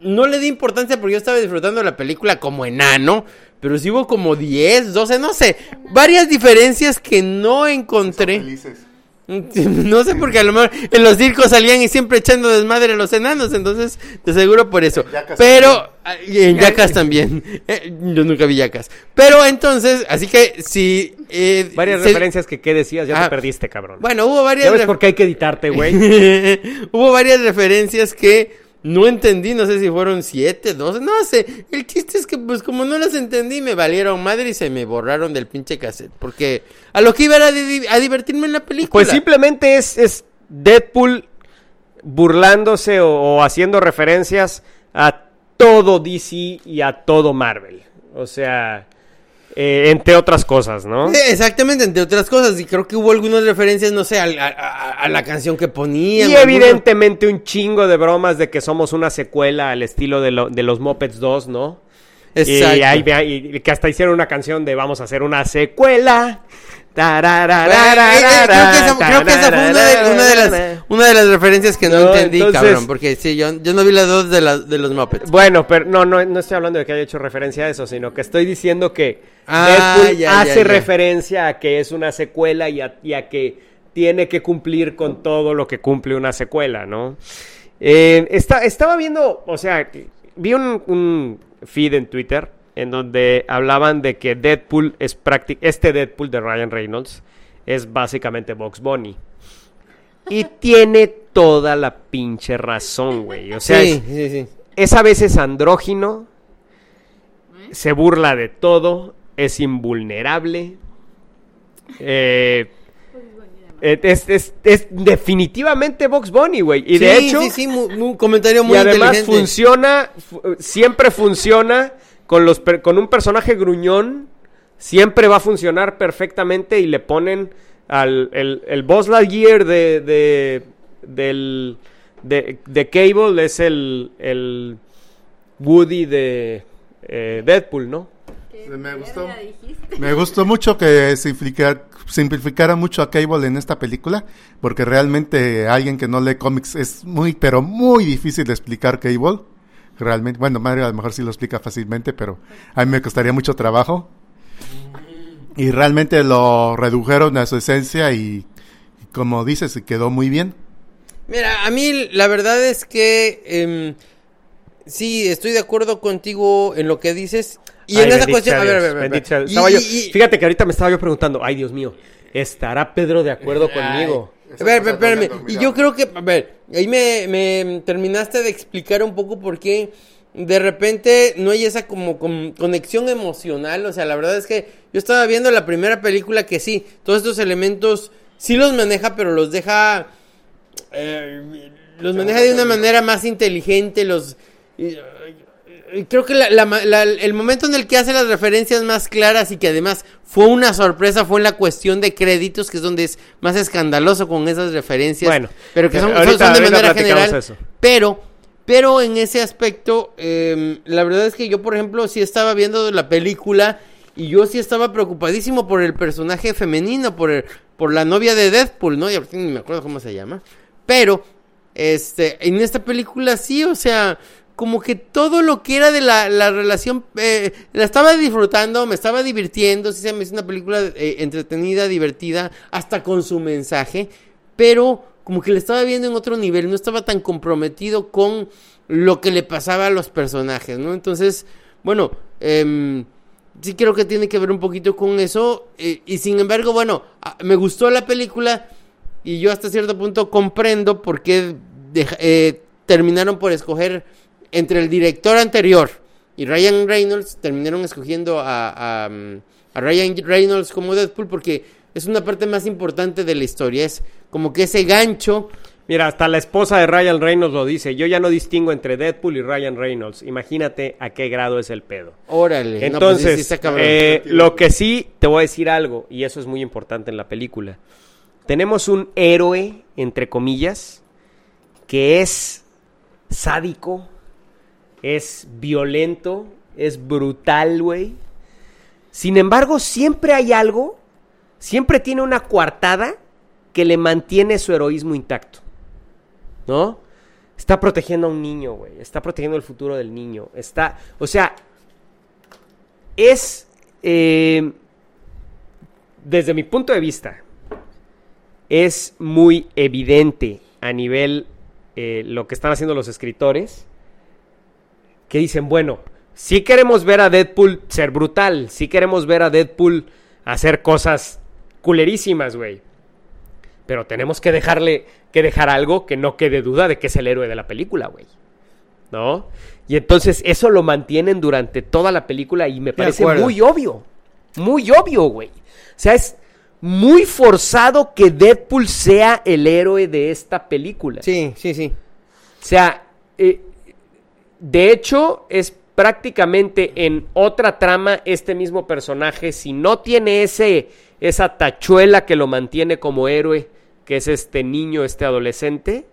no le di importancia porque yo estaba disfrutando la película como enano. Pero sí hubo como 10, 12, no sé. Varias diferencias que no encontré.
Felices.
No sé porque a lo mejor en los circos salían y siempre echando desmadre a los enanos, entonces de seguro por eso. Pero y en Yacas también. Yo nunca vi Yacas. Pero entonces, así que si eh,
Varias
se-
referencias que qué decías, ya
Ah.
te perdiste, cabrón.
Bueno, hubo varias
¿Ya ves
ref-
por qué hay que editarte, güey?
hubo varias referencias que no entendí, no sé si fueron siete, doce, no sé. El chiste es que, pues, como no las entendí, me valieron madre y se me borraron del pinche cassette. Porque a lo que iba era a divertirme en la película.
Pues simplemente es, es Deadpool burlándose o haciendo referencias a todo DC y a todo Marvel. O sea, eh, entre otras cosas, ¿no?
Exactamente, entre otras cosas. Y creo que hubo algunas referencias, no sé, a, a- a- a la canción que ponían.
Y
alguna-
evidentemente un chingo de bromas de que somos una secuela al estilo de, lo- de los Muppets 2, ¿no?
Exacto.
Y, ahí y que hasta hicieron una canción de vamos a hacer una secuela.
Eh, eh, creo, que esa, fue una de, una de las, una de las referencias que no,
No,
entendí,
entonces-
cabrón. Porque sí, yo, yo no vi las dos de, las de los Muppets.
Bueno, pero no, no, no estoy hablando de que haya hecho referencia a eso, sino que estoy diciendo que
Ah,
Deadpool
ya,
hace
ya, ya.
referencia a que es una secuela y a, y a que tiene que cumplir con todo lo que cumple una secuela, ¿no? Eh, está- estaba viendo, o sea, vi un, un feed en Twitter en donde hablaban de que Deadpool es prácti- este Deadpool de Ryan Reynolds es básicamente Box Bunny. Y tiene toda la pinche razón, güey. O sea,
sí,
es-
sí, sí.
es a veces andrógino, se burla de todo, es invulnerable. eh, eh, es, es- es definitivamente Box Bunny, güey. Y de hecho,
Sí, sí, un comentario muy
y además
inteligente.
funciona, fu- siempre funciona con, los per- con un personaje gruñón. Siempre va a funcionar perfectamente y le ponen al el, el Buzz Lightyear de, de, del, de, de Cable es el, el Woody de eh, Deadpool, ¿no?
Me gustó, me gustó mucho que simplificar- simplificara mucho a Cable en esta película, porque realmente alguien que no lee cómics es muy, pero muy difícil de explicar Cable. Realmente, bueno, Mario a lo mejor sí lo explica fácilmente, pero a mí me costaría mucho trabajo. Y realmente lo redujeron a su esencia y, y como dices, se quedó muy bien.
Mira, a mí la verdad es que em, sí, estoy de acuerdo contigo en lo que dices. Y
Ay,
en esa cuestión, a ver, a ver, a ver. Y-
yo- fíjate que ahorita me estaba yo preguntando, ay Dios mío, ¿estará Pedro de acuerdo conmigo?
A ver, espérame. Y yo creo que, a ver, ahí me, me terminaste de explicar un poco por qué de repente no hay esa como con- conexión emocional. O sea, la verdad es que yo estaba viendo la primera película que sí, todos estos elementos sí los maneja, pero los deja... eh, los maneja de una manera más inteligente, los... y- creo que la- la ma- la- el momento en el que hace las referencias más claras y que además fue una sorpresa fue en la cuestión de créditos, que es donde es más escandaloso con esas referencias.
Bueno,
pero que son,
ahorita-
son- son de manera general.
eso.
Pero, pero en ese aspecto, eh, la verdad es que yo, por ejemplo, sí estaba viendo la película y yo sí estaba preocupadísimo por el personaje femenino, por, el- por la novia de Deadpool, ¿no? Y ahorita ni me acuerdo cómo se llama. Pero, este, en esta película sí, o sea, como que todo lo que era de la, la relación, eh, la estaba disfrutando, me estaba divirtiendo, sí se me hizo una película eh, entretenida, divertida, hasta con su mensaje, pero como que le estaba viendo en otro nivel, no estaba tan comprometido con lo que le pasaba a los personajes, ¿no? Entonces, bueno, em, sí creo que tiene que ver un poquito con eso, eh, y sin embargo, bueno, ah, me gustó la película, y yo hasta cierto punto comprendo por qué terminaron por escoger entre el director anterior y Ryan Reynolds, terminaron escogiendo a, a, a Ryan Reynolds como Deadpool porque es una parte más importante de la historia. Es como que ese gancho.
Mira, hasta la esposa de Ryan Reynolds lo dice. Yo ya no distingo entre Deadpool y Ryan Reynolds. Imagínate a qué grado es el pedo.
Órale. no, pues sí,
Entonces,
sí está cabrón.
eh, lo que sí, te voy a decir algo, y eso es muy importante en la película. Tenemos un héroe, entre comillas, que es sádico, es violento, es brutal, güey. Sin embargo, siempre hay algo, siempre tiene una coartada que le mantiene su heroísmo intacto. ¿No? Está protegiendo a un niño, güey. Está protegiendo el futuro del niño. Está, o sea, es, eh, desde mi punto de vista, es muy evidente a nivel eh, lo que están haciendo los escritores, que dicen, bueno, sí queremos ver a Deadpool ser brutal, sí queremos ver a Deadpool hacer cosas culerísimas, güey. Pero tenemos que dejarle, que dejar algo que no quede duda de que es el héroe de la película, güey. ¿No? Y entonces eso lo mantienen durante toda la película y me parece muy obvio. Muy obvio, güey. O sea, es muy forzado que Deadpool sea el héroe de esta película.
Sí, sí, sí.
O sea, eh, de hecho, es prácticamente en otra trama este mismo personaje, si no tiene ese, esa tachuela que lo mantiene como héroe, que es este niño, este adolescente,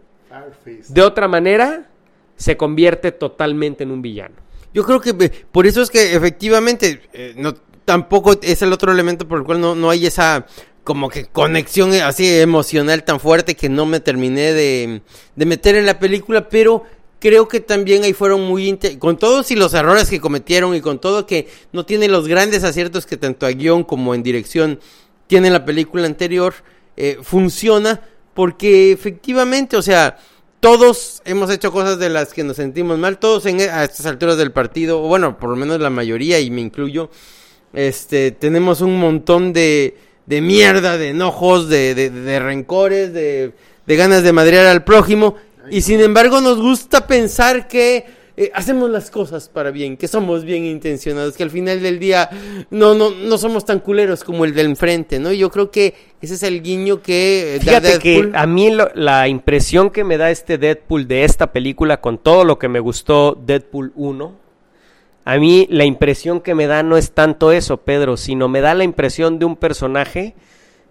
de otra manera se convierte totalmente en un villano.
Yo creo que eh, por eso es que efectivamente eh, no tampoco es el otro elemento por el cual no, no hay esa como que conexión así emocional tan fuerte que no me terminé de, de meter en la película, pero creo que también ahí fueron muy con todos y los errores que cometieron y con todo que no tiene los grandes aciertos que tanto a guion como en dirección tiene la película anterior, eh, funciona porque efectivamente, o sea, todos hemos hecho cosas de las que nos sentimos mal, todos en, a estas alturas del partido, o bueno, por lo menos la mayoría, y me incluyo, este, tenemos un montón de, de mierda, de enojos, de, de, de rencores, de, de ganas de madrear al prójimo, y sin embargo nos gusta pensar que eh, hacemos las cosas para bien, que somos bien intencionados, que al final del día no, no, no somos tan culeros como el del enfrente, ¿no? Y yo creo que ese es el guiño que eh, da
Fíjate que a mí lo- la impresión que me da este Deadpool de esta película, con todo lo que me gustó Deadpool 1, a mí la impresión que me da no es tanto eso, Pedro, sino me da la impresión de un personaje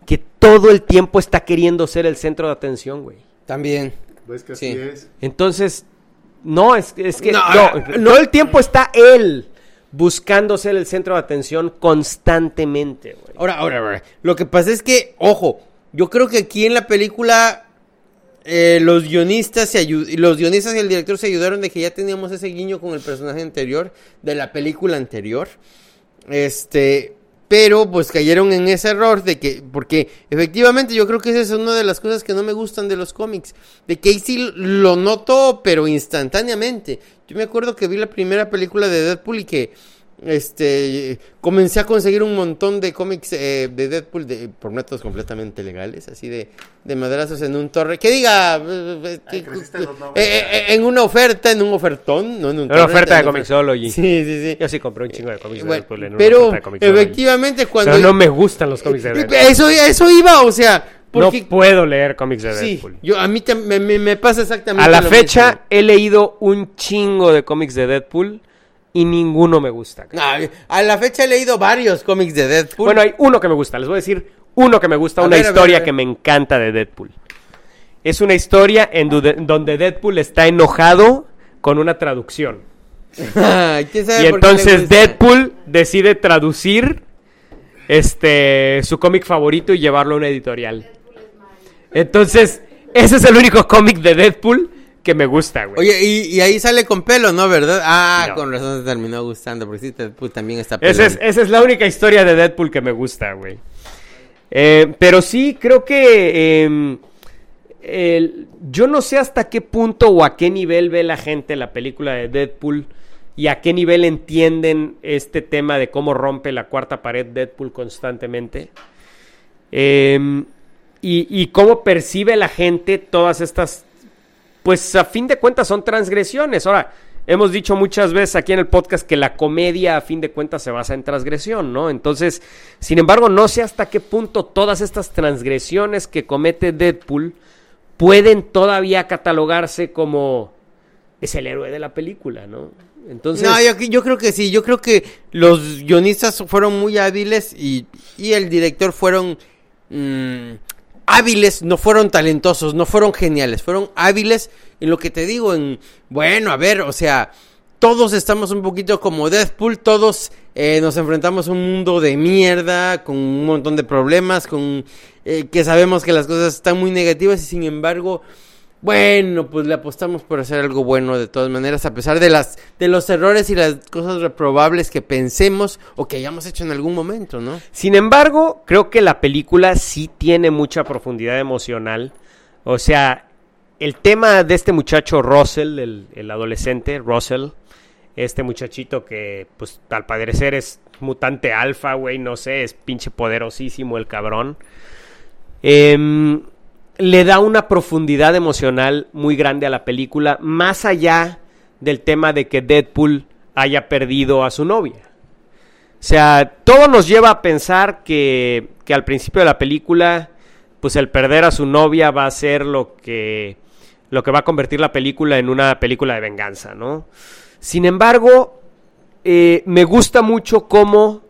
que todo el tiempo está queriendo ser el centro de atención, güey.
También.
¿Ves que
Sí.
así es?
Entonces, no, es, es que
No,
no,
no.
todo el tiempo está él buscando ser el centro de atención constantemente, güey.
Ahora, ahora, ahora. Lo que pasa es que, ojo, yo creo que aquí en la película eh, los guionistas se los guionistas y el director se ayudaron de que ya teníamos ese guiño con el personaje anterior de la película anterior. Este, pero pues cayeron en ese error de que porque efectivamente yo creo que esa es una de las cosas que no me gustan de los cómics, de que sí lo noto pero instantáneamente. Yo me acuerdo que vi la primera película de Deadpool y que este comencé a conseguir un montón de cómics eh, de Deadpool de, por métodos completamente legales, así de, de madrazos en un torre. Que diga, eh, eh,
en
eh, eh, una oferta, en un ofertón, no en un
Una oferta de Comixology.
Sí, sí, sí.
Yo sí compré un chingo de cómics de
Bueno,
Deadpool en una
pero
oferta de
efectivamente cuando
Pero no me gustan los cómics de Deadpool.
eso, eso iba, o sea, porque
No puedo leer cómics de
sí,
Deadpool.
yo a mí me, me- me pasa exactamente
A la
lo
fecha
mismo.
he leído un chingo de cómics de Deadpool y ninguno me gusta.
Ah, a la fecha he leído varios cómics de Deadpool.
Bueno, hay uno que me gusta. Les voy a decir uno que me gusta,
A
una
ver, a ver,
historia
a ver.
que me encanta de Deadpool. Es una historia en donde Deadpool está enojado con una traducción.
Ay, ¿quién sabe
Y entonces? Deadpool decide traducir este su cómic favorito y llevarlo a una editorial. Entonces, ese es el único cómic de Deadpool que me gusta, güey.
Oye, y, y ahí sale con pelo, ¿no? ¿Verdad? Ah,
No.
con razón se terminó gustando, porque sí, Deadpool también está pelón.
Esa es, esa es la única historia de Deadpool que me gusta, güey. Eh, pero sí, creo que em, el- yo no sé hasta qué punto o a qué nivel ve la gente la película de Deadpool y a qué nivel entienden este tema de cómo rompe la cuarta pared Deadpool constantemente. Em, y, y cómo percibe la gente todas estas pues a fin de cuentas son transgresiones. Ahora, hemos dicho muchas veces aquí en el podcast que la comedia a fin de cuentas se basa en transgresión, ¿no? Entonces, sin embargo, no sé hasta qué punto todas estas transgresiones que comete Deadpool pueden todavía catalogarse como es el héroe de la película, ¿no? Entonces,
No, yo, yo creo que sí, yo creo que los guionistas fueron muy hábiles y, y el director fueron mm, hábiles, no fueron talentosos, no fueron geniales, fueron hábiles en lo que te digo, en, bueno, a ver, o sea, todos estamos un poquito como Deadpool, todos eh, nos enfrentamos a un mundo de mierda, con un montón de problemas, con eh, que sabemos que las cosas están muy negativas y sin embargo, bueno, pues le apostamos por hacer algo bueno de todas maneras, a pesar de las de los errores y las cosas reprobables que pensemos o que hayamos hecho en algún momento, ¿no?
Sin embargo, creo que la película sí tiene mucha profundidad emocional. O sea, el tema de este muchacho Russell, el, el adolescente Russell, este muchachito que, pues, al parecer es mutante alfa, güey, no sé, es pinche poderosísimo el cabrón. Em, le da una profundidad emocional muy grande a la película, más allá del tema de que Deadpool haya perdido a su novia. O sea, todo nos lleva a pensar que, que al principio de la película, pues el perder a su novia va a ser lo que, lo que va a convertir la película en una película de venganza, ¿no? Sin embargo, eh, me gusta mucho cómo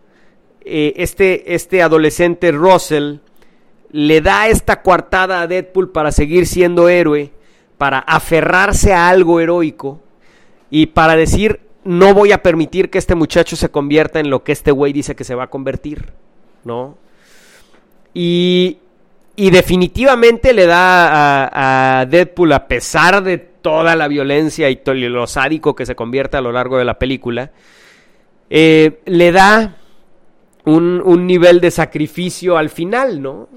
eh, este, este adolescente Russell le da esta coartada a Deadpool para seguir siendo héroe, para aferrarse a algo heroico y para decir, no voy a permitir que este muchacho se convierta en lo que este güey dice que se va a convertir, ¿no? Y, definitivamente le da a, Deadpool, a pesar de toda la violencia y todo lo sádico que se convierte a lo largo de la película, eh, le da un, nivel de sacrificio al final, ¿no?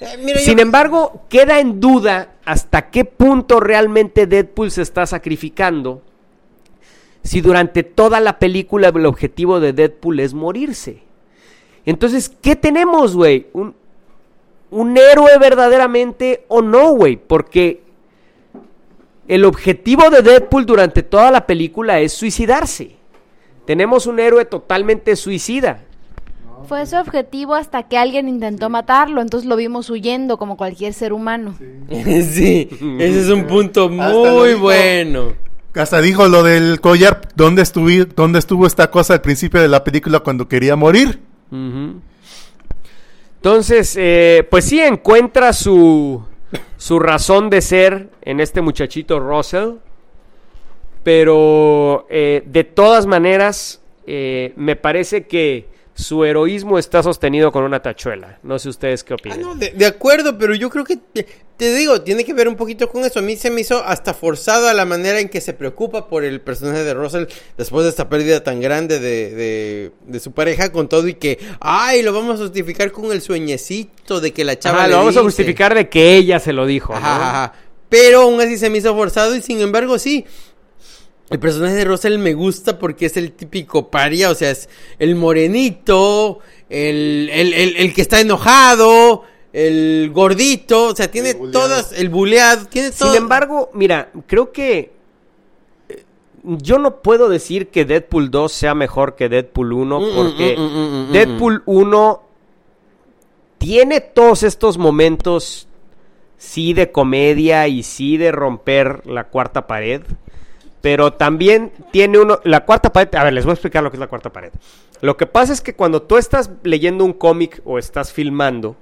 Eh, mira,
Sin
yo-
embargo, queda en duda hasta qué punto realmente Deadpool se está sacrificando si durante toda la película el objetivo de Deadpool es morirse. Entonces, ¿qué tenemos, güey? ¿Un, ¿Un héroe verdaderamente o no, güey? Porque el objetivo de Deadpool durante toda la película es suicidarse. Tenemos un héroe totalmente suicida.
Fue su objetivo hasta que alguien intentó matarlo, entonces lo vimos huyendo como cualquier ser humano.
sí, ese es un punto muy
dijo.
bueno.
Hasta dijo lo del collar, ¿dónde, estuvi- ¿dónde estuvo esta cosa al principio de la película cuando quería morir?
Entonces, eh, pues sí encuentra su, su razón de ser en este muchachito Russell, pero eh, de todas maneras eh, me parece que su heroísmo está sostenido con una tachuela. No sé ustedes qué
Ah,
opinan.
no, de, de acuerdo, pero yo creo que, te, te digo, tiene que ver un poquito con eso. A mí se me hizo hasta forzada la manera en que se preocupa por el personaje de Russell después de esta pérdida tan grande de, de, de su pareja con todo y que, ay, lo vamos a justificar con el sueñecito de que la chava
Ajá,
le
lo vamos a justificar de que ella se lo dijo.
Pero aún así se me hizo forzado y sin embargo sí. El personaje de Russell me gusta porque es el típico paria, o sea, es el morenito, el, el, el, el que está enojado, el gordito, o sea, tiene todas, el buleado, tiene todo.
Sin embargo, mira, creo que eh, yo no puedo decir que Deadpool 2 sea mejor que Deadpool 1
Mm, mm,
porque
mm, mm, mm, mm,
Deadpool 1 tiene todos estos momentos sí de comedia y sí de romper la cuarta pared, pero también tiene uno la cuarta pared, a ver, les voy a explicar lo que es la cuarta pared. Lo que pasa es que cuando tú estás leyendo un cómic o estás filmando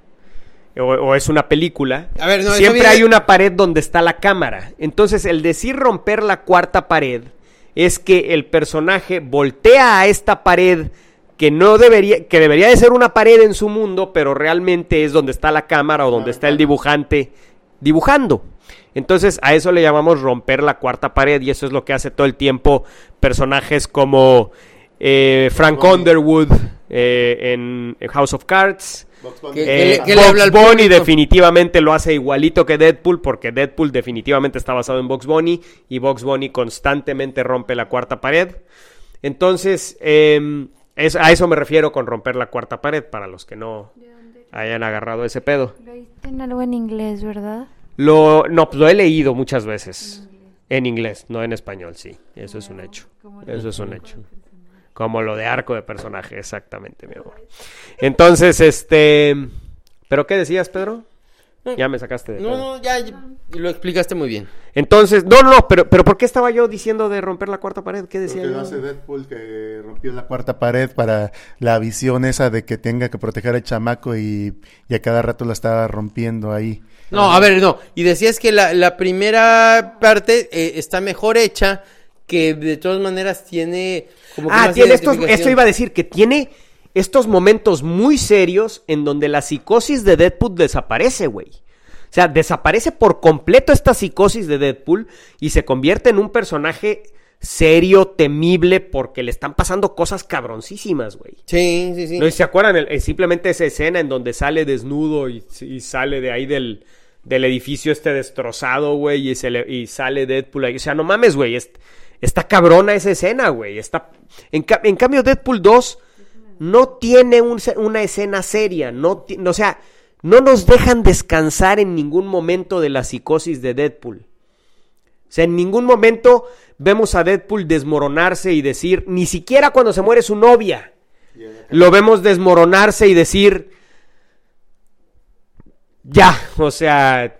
o, o es una película,
A ver, no, eso
siempre
viene-
hay una pared donde está la cámara. Entonces, el decir romper la cuarta pared es que el personaje voltea a esta pared que no debería, que debería de ser una pared en su mundo, pero realmente es donde está la cámara o donde está el dibujante dibujando. Entonces, a eso le llamamos romper la cuarta pared, y eso es lo que hace todo el tiempo personajes como eh, Frank. Underwood eh, en, House of Cards. Eh,
le- al
Bunny
público.
definitivamente lo hace igualito que Deadpool porque Deadpool definitivamente está basado en Bugs Bunny y Bugs Bunny constantemente rompe la cuarta pared. Entonces, eh, es- a eso me refiero con romper la cuarta pared para los que no hayan agarrado ese pedo.
En algo en inglés, ¿verdad?
Lo, no, pues lo he leído muchas veces. En inglés, no en español, sí. Eso es un hecho. Eso es un hecho. Como lo de arco de personaje, exactamente, mi amor. Entonces, este... ¿Pero qué decías, Pedro? Ya me sacaste de
No,
pedo.
no, ya, ya, lo explicaste muy bien.
Entonces, no, no, no, pero, pero ¿por qué estaba yo diciendo de romper la cuarta pared? ¿Qué decía
Porque lo
yo?
hace Deadpool que rompió la cuarta pared para la visión esa de que tenga que proteger al chamaco y, y a cada rato la estaba rompiendo ahí.
No, a ver, no. Y decías que la, la primera parte eh, está mejor hecha que de todas maneras tiene como que
Ah, tiene estos, esto iba a decir, que tiene estos momentos muy serios en donde la psicosis de Deadpool desaparece, güey. O sea, desaparece por completo esta psicosis de Deadpool y se convierte en un personaje serio, temible, porque le están pasando cosas cabroncísimas, güey.
Sí, sí, sí.
¿No se acuerdan? El- simplemente esa escena en donde sale desnudo y, y sale de ahí del, del edificio este destrozado, güey, y, se le- y sale Deadpool ahí. O sea, no mames, güey. es- está cabrona esa escena, güey. Está... En, ca- en cambio, Deadpool 2 no tiene un una escena seria. No, o sea, no nos dejan descansar en ningún momento de la psicosis de Deadpool. O sea, en ningún momento vemos a Deadpool desmoronarse y decir, ni siquiera cuando se muere su novia, lo vemos desmoronarse y decir, ya, o sea,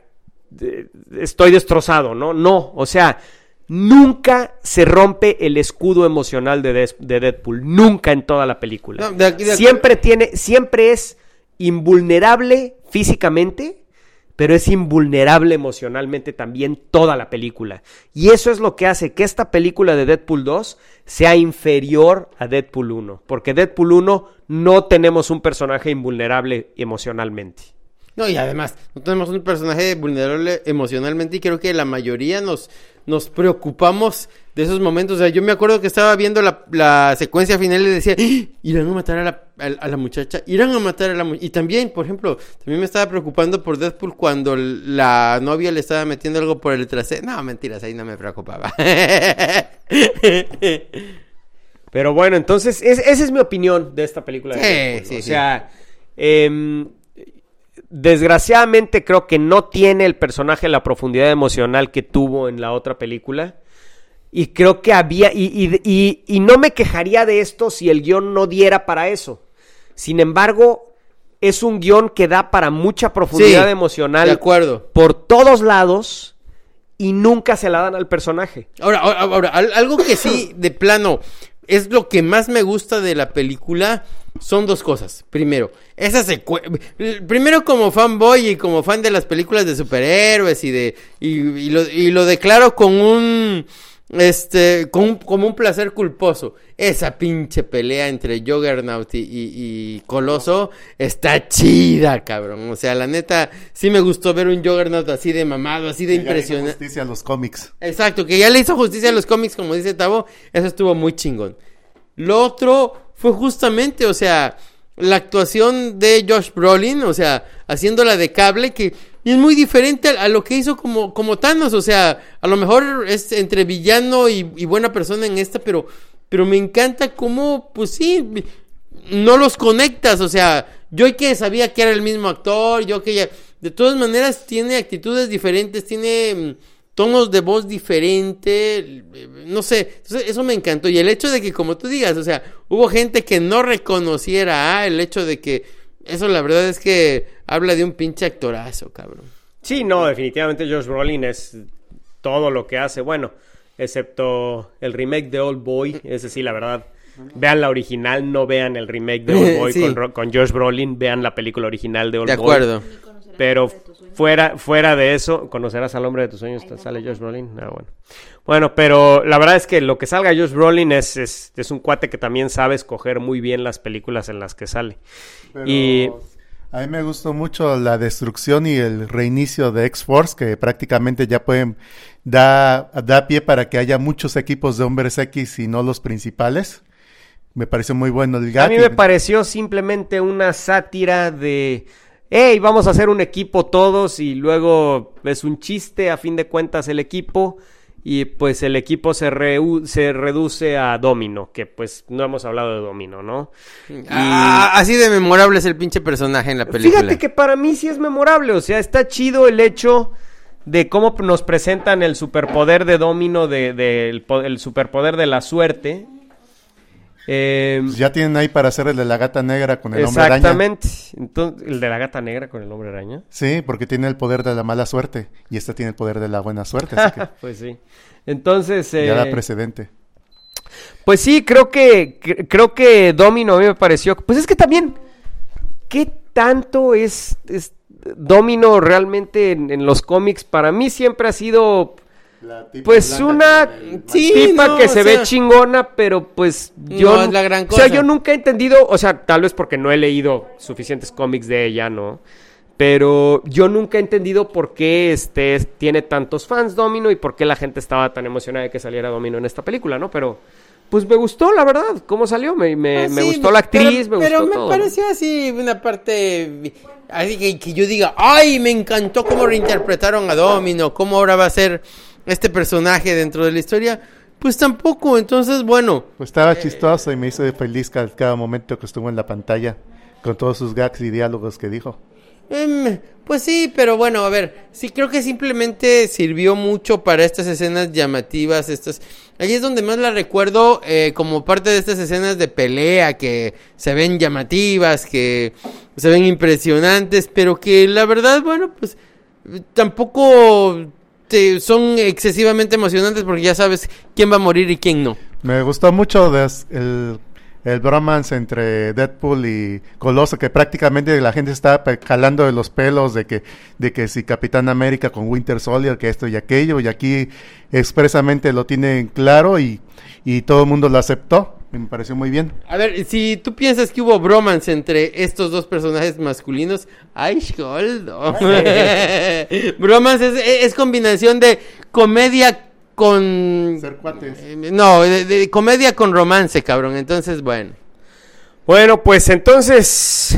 estoy destrozado, ¿no? No, o sea, nunca se rompe el escudo emocional de, Des- de Deadpool, nunca en toda la película.
No, de aquí- de aquí-
siempre tiene, siempre es invulnerable físicamente, pero es invulnerable emocionalmente también toda la película. Y eso es lo que hace que esta película de Deadpool 2 sea inferior a Deadpool 1, porque Deadpool 1 no tenemos un personaje invulnerable emocionalmente.
No, y además, no tenemos un personaje vulnerable emocionalmente y creo que la mayoría nos, nos preocupamos de esos momentos. O sea, yo me acuerdo que estaba viendo la, la secuencia final y decía, "¡Ah! irán a matar a la, a, a la muchacha, irán a matar a la muchacha. Y también, por ejemplo, también me estaba preocupando por Deadpool cuando la novia le estaba metiendo algo por el trasero. No, mentiras, ahí no me preocupaba.
Pero bueno, entonces es- esa es mi opinión de esta película. de Deadpool,
sí,
o
sí.
sea, em, desgraciadamente creo que no tiene el personaje la profundidad emocional que tuvo en la otra película. Y creo que había, y, y- y- y no me quejaría de esto si el guion no diera para eso. Sin embargo, es un guion que da para mucha profundidad
Sí,
emocional
de acuerdo.
por todos lados y nunca se la dan al personaje.
Ahora, ahora, ahora, al- algo que sí, de plano, es lo que más me gusta de la película, son dos cosas. Primero, esa secuencia. Primero, como fanboy y como fan de las películas de superhéroes y de. Y, y lo, y lo declaro con un. Este, con un- como un placer culposo. Esa pinche pelea entre Juggernaut y, y, y Coloso está chida, cabrón. O sea, la neta, sí me gustó ver un Juggernaut así de mamado, así de impresionante.
justicia a los cómics.
Exacto, que ya le hizo justicia a los cómics, como dice Tavo, eso estuvo muy chingón. Lo otro fue justamente, o sea, la actuación de Josh Brolin, o sea, haciéndola de cable, que es muy diferente a, a lo que hizo como, como Thanos, o sea, a lo mejor es entre villano y, y buena persona en esta, pero, pero me encanta cómo, pues sí, no los conectas, o sea, yo que sabía que era el mismo actor, yo que ya, de todas maneras tiene actitudes diferentes, tiene mm, tonos de voz diferente, eh, no sé, entonces eso me encantó y el hecho de que como tú digas, o sea, hubo gente que no reconociera, ah, el hecho de que eso la verdad es que habla de un pinche actorazo, cabrón.
Sí, no, definitivamente Josh Brolin es todo lo que hace, bueno, excepto el remake de Old Boy, ese sí, la verdad. Vean la original, no vean el remake de Old Boy
Sí.
con, con Josh Brolin, vean la película original de Old
De
Boy.
acuerdo.
Pero fuera, fuera de eso, conocerás al hombre de tus sueños, sale Josh Brolin. Ah, bueno. Bueno, pero la verdad es que lo que salga Josh Brolin es, es, es un cuate que también sabe escoger muy bien las películas en las que sale.
Pero
Y
a mí me gustó mucho la destrucción y el reinicio de X-Force, que prácticamente ya pueden da, da pie para que haya muchos equipos de hombres X y no los principales. Me pareció muy bueno el
a
gag.
mí
y-
me pareció simplemente una sátira de, hey, vamos a hacer un equipo todos y luego es un chiste a fin de cuentas el equipo y pues el equipo se, se reduce a Domino, que pues no hemos hablado de Domino, ¿no?
Ah, así de memorable es el pinche personaje en la película.
Fíjate que para mí sí es memorable, o sea, está chido el hecho de cómo nos presentan el superpoder de Domino, de, de- el, po- el superpoder de la suerte. Eh,
Pues ya tienen ahí para hacer el de la gata negra con el hombre araña.
exactamente. Entonces, el de la gata negra con el hombre araña.
Sí, porque tiene el poder de la mala suerte y este tiene el poder de la buena suerte, así que
pues sí. Entonces, eh,
ya da precedente.
pues sí, creo que cre- creo que Domino a mí me pareció. Pues es que también, ¿qué tanto es, es Domino realmente en, en los cómics? Para mí siempre ha sido Pues una
Sí,
tipa
no,
que se
sea-
ve chingona, pero pues yo
No es la gran
O sea,
cosa.
yo nunca he entendido, o sea, tal vez porque no he leído suficientes cómics de ella, ¿no? Pero yo nunca he entendido por qué este tiene tantos fans Domino y por qué la gente estaba tan emocionada de que saliera Domino en esta película, ¿no? Pero pues me gustó, la verdad, cómo salió, me, me,
Ah,
me gustó la actriz,
pero,
me
pero
gustó
me
todo. ¿no?
pareció así una parte así que, que yo diga, ay, me encantó cómo reinterpretaron a Domino, cómo ahora va a ser este personaje dentro de la historia. Pues tampoco, entonces bueno,
Pues estaba chistoso y me hizo feliz ca- cada momento que estuvo en la pantalla con todos sus gags y diálogos que dijo.
Em, pues sí, pero bueno, a ver, sí creo que simplemente sirvió mucho para estas escenas llamativas, estas... Ahí es donde más la recuerdo eh, como parte de estas escenas de pelea que se ven llamativas, que se ven impresionantes, pero que la verdad, bueno, pues eh, tampoco son excesivamente emocionantes porque ya sabes quién va a morir y quién no.
Me gustó mucho el, el bromance entre Deadpool y Coloso, que prácticamente la gente pe- jalando de los pelos de que, de que si Capitán América con Winter Soldier, que esto y aquello, y aquí expresamente lo tienen claro y, y todo el mundo lo aceptó. Me pareció muy bien.
A ver, si tú piensas que hubo bromance entre estos dos personajes masculinos, ¡ay, Sholdo! bromance es, es combinación de comedia con...
Ser cuates.
Eh, No, de, de comedia con romance, cabrón. Entonces, bueno.
Bueno, pues entonces,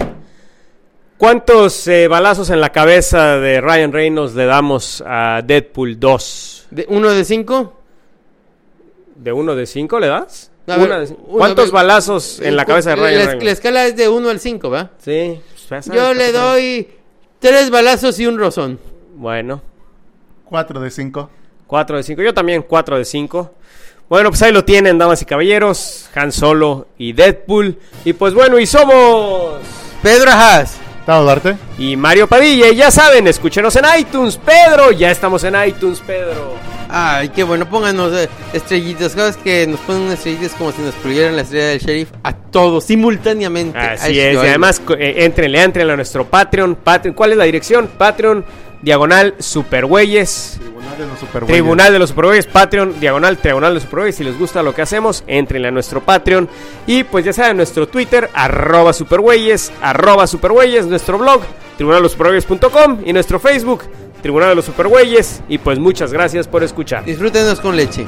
¿cuántos eh, balazos en la cabeza de Ryan Reynolds le damos a Deadpool 2?
De, ¿Uno de cinco?
¿De uno de cinco le das?
A
Una
ver,
de-
uno,
¿Cuántos balazos en la cabeza de
La-
Ryan
la, la escala es de uno al cinco, ¿va?
Sí. pues,
Yo le doy tres balazos y un rozón.
Bueno,
Cuatro de cinco.
4 de 5. Yo también 4 de 5. Bueno, pues ahí lo tienen, damas y caballeros. Han Solo y Deadpool. Y pues bueno, y somos...
Pedro Haas.
¿Estamos Darte?
Y Mario Padilla. Y ya saben, escúchenos en iTunes, Pedro. Ya estamos en iTunes, Pedro.
Ay, qué bueno, pónganos eh, estrellitas. Cada vez que nos ponen estrellitas como si nos pusieran la estrella del sheriff a todos simultáneamente.
Así es. Y además, eh, entrenle, entrenle a nuestro Patreon. Patreon. ¿Cuál es la dirección? Patreon, diagonal, supergüeyes.
Tribunal de los Supergüeyes.
Tribunal de los Supergüeyes, Patreon, diagonal, Tribunal de los Supergüeyes. Si les gusta lo que hacemos, entrenle a nuestro Patreon. Y pues ya saben, nuestro Twitter, arroba supergüeyes, arroba supergüeyes, nuestro blog, tribunaldelosupergüeyes.com y nuestro Facebook, Tribunal de los Supergüeyes. Y pues muchas gracias por escuchar.
Disfrútenos con leche.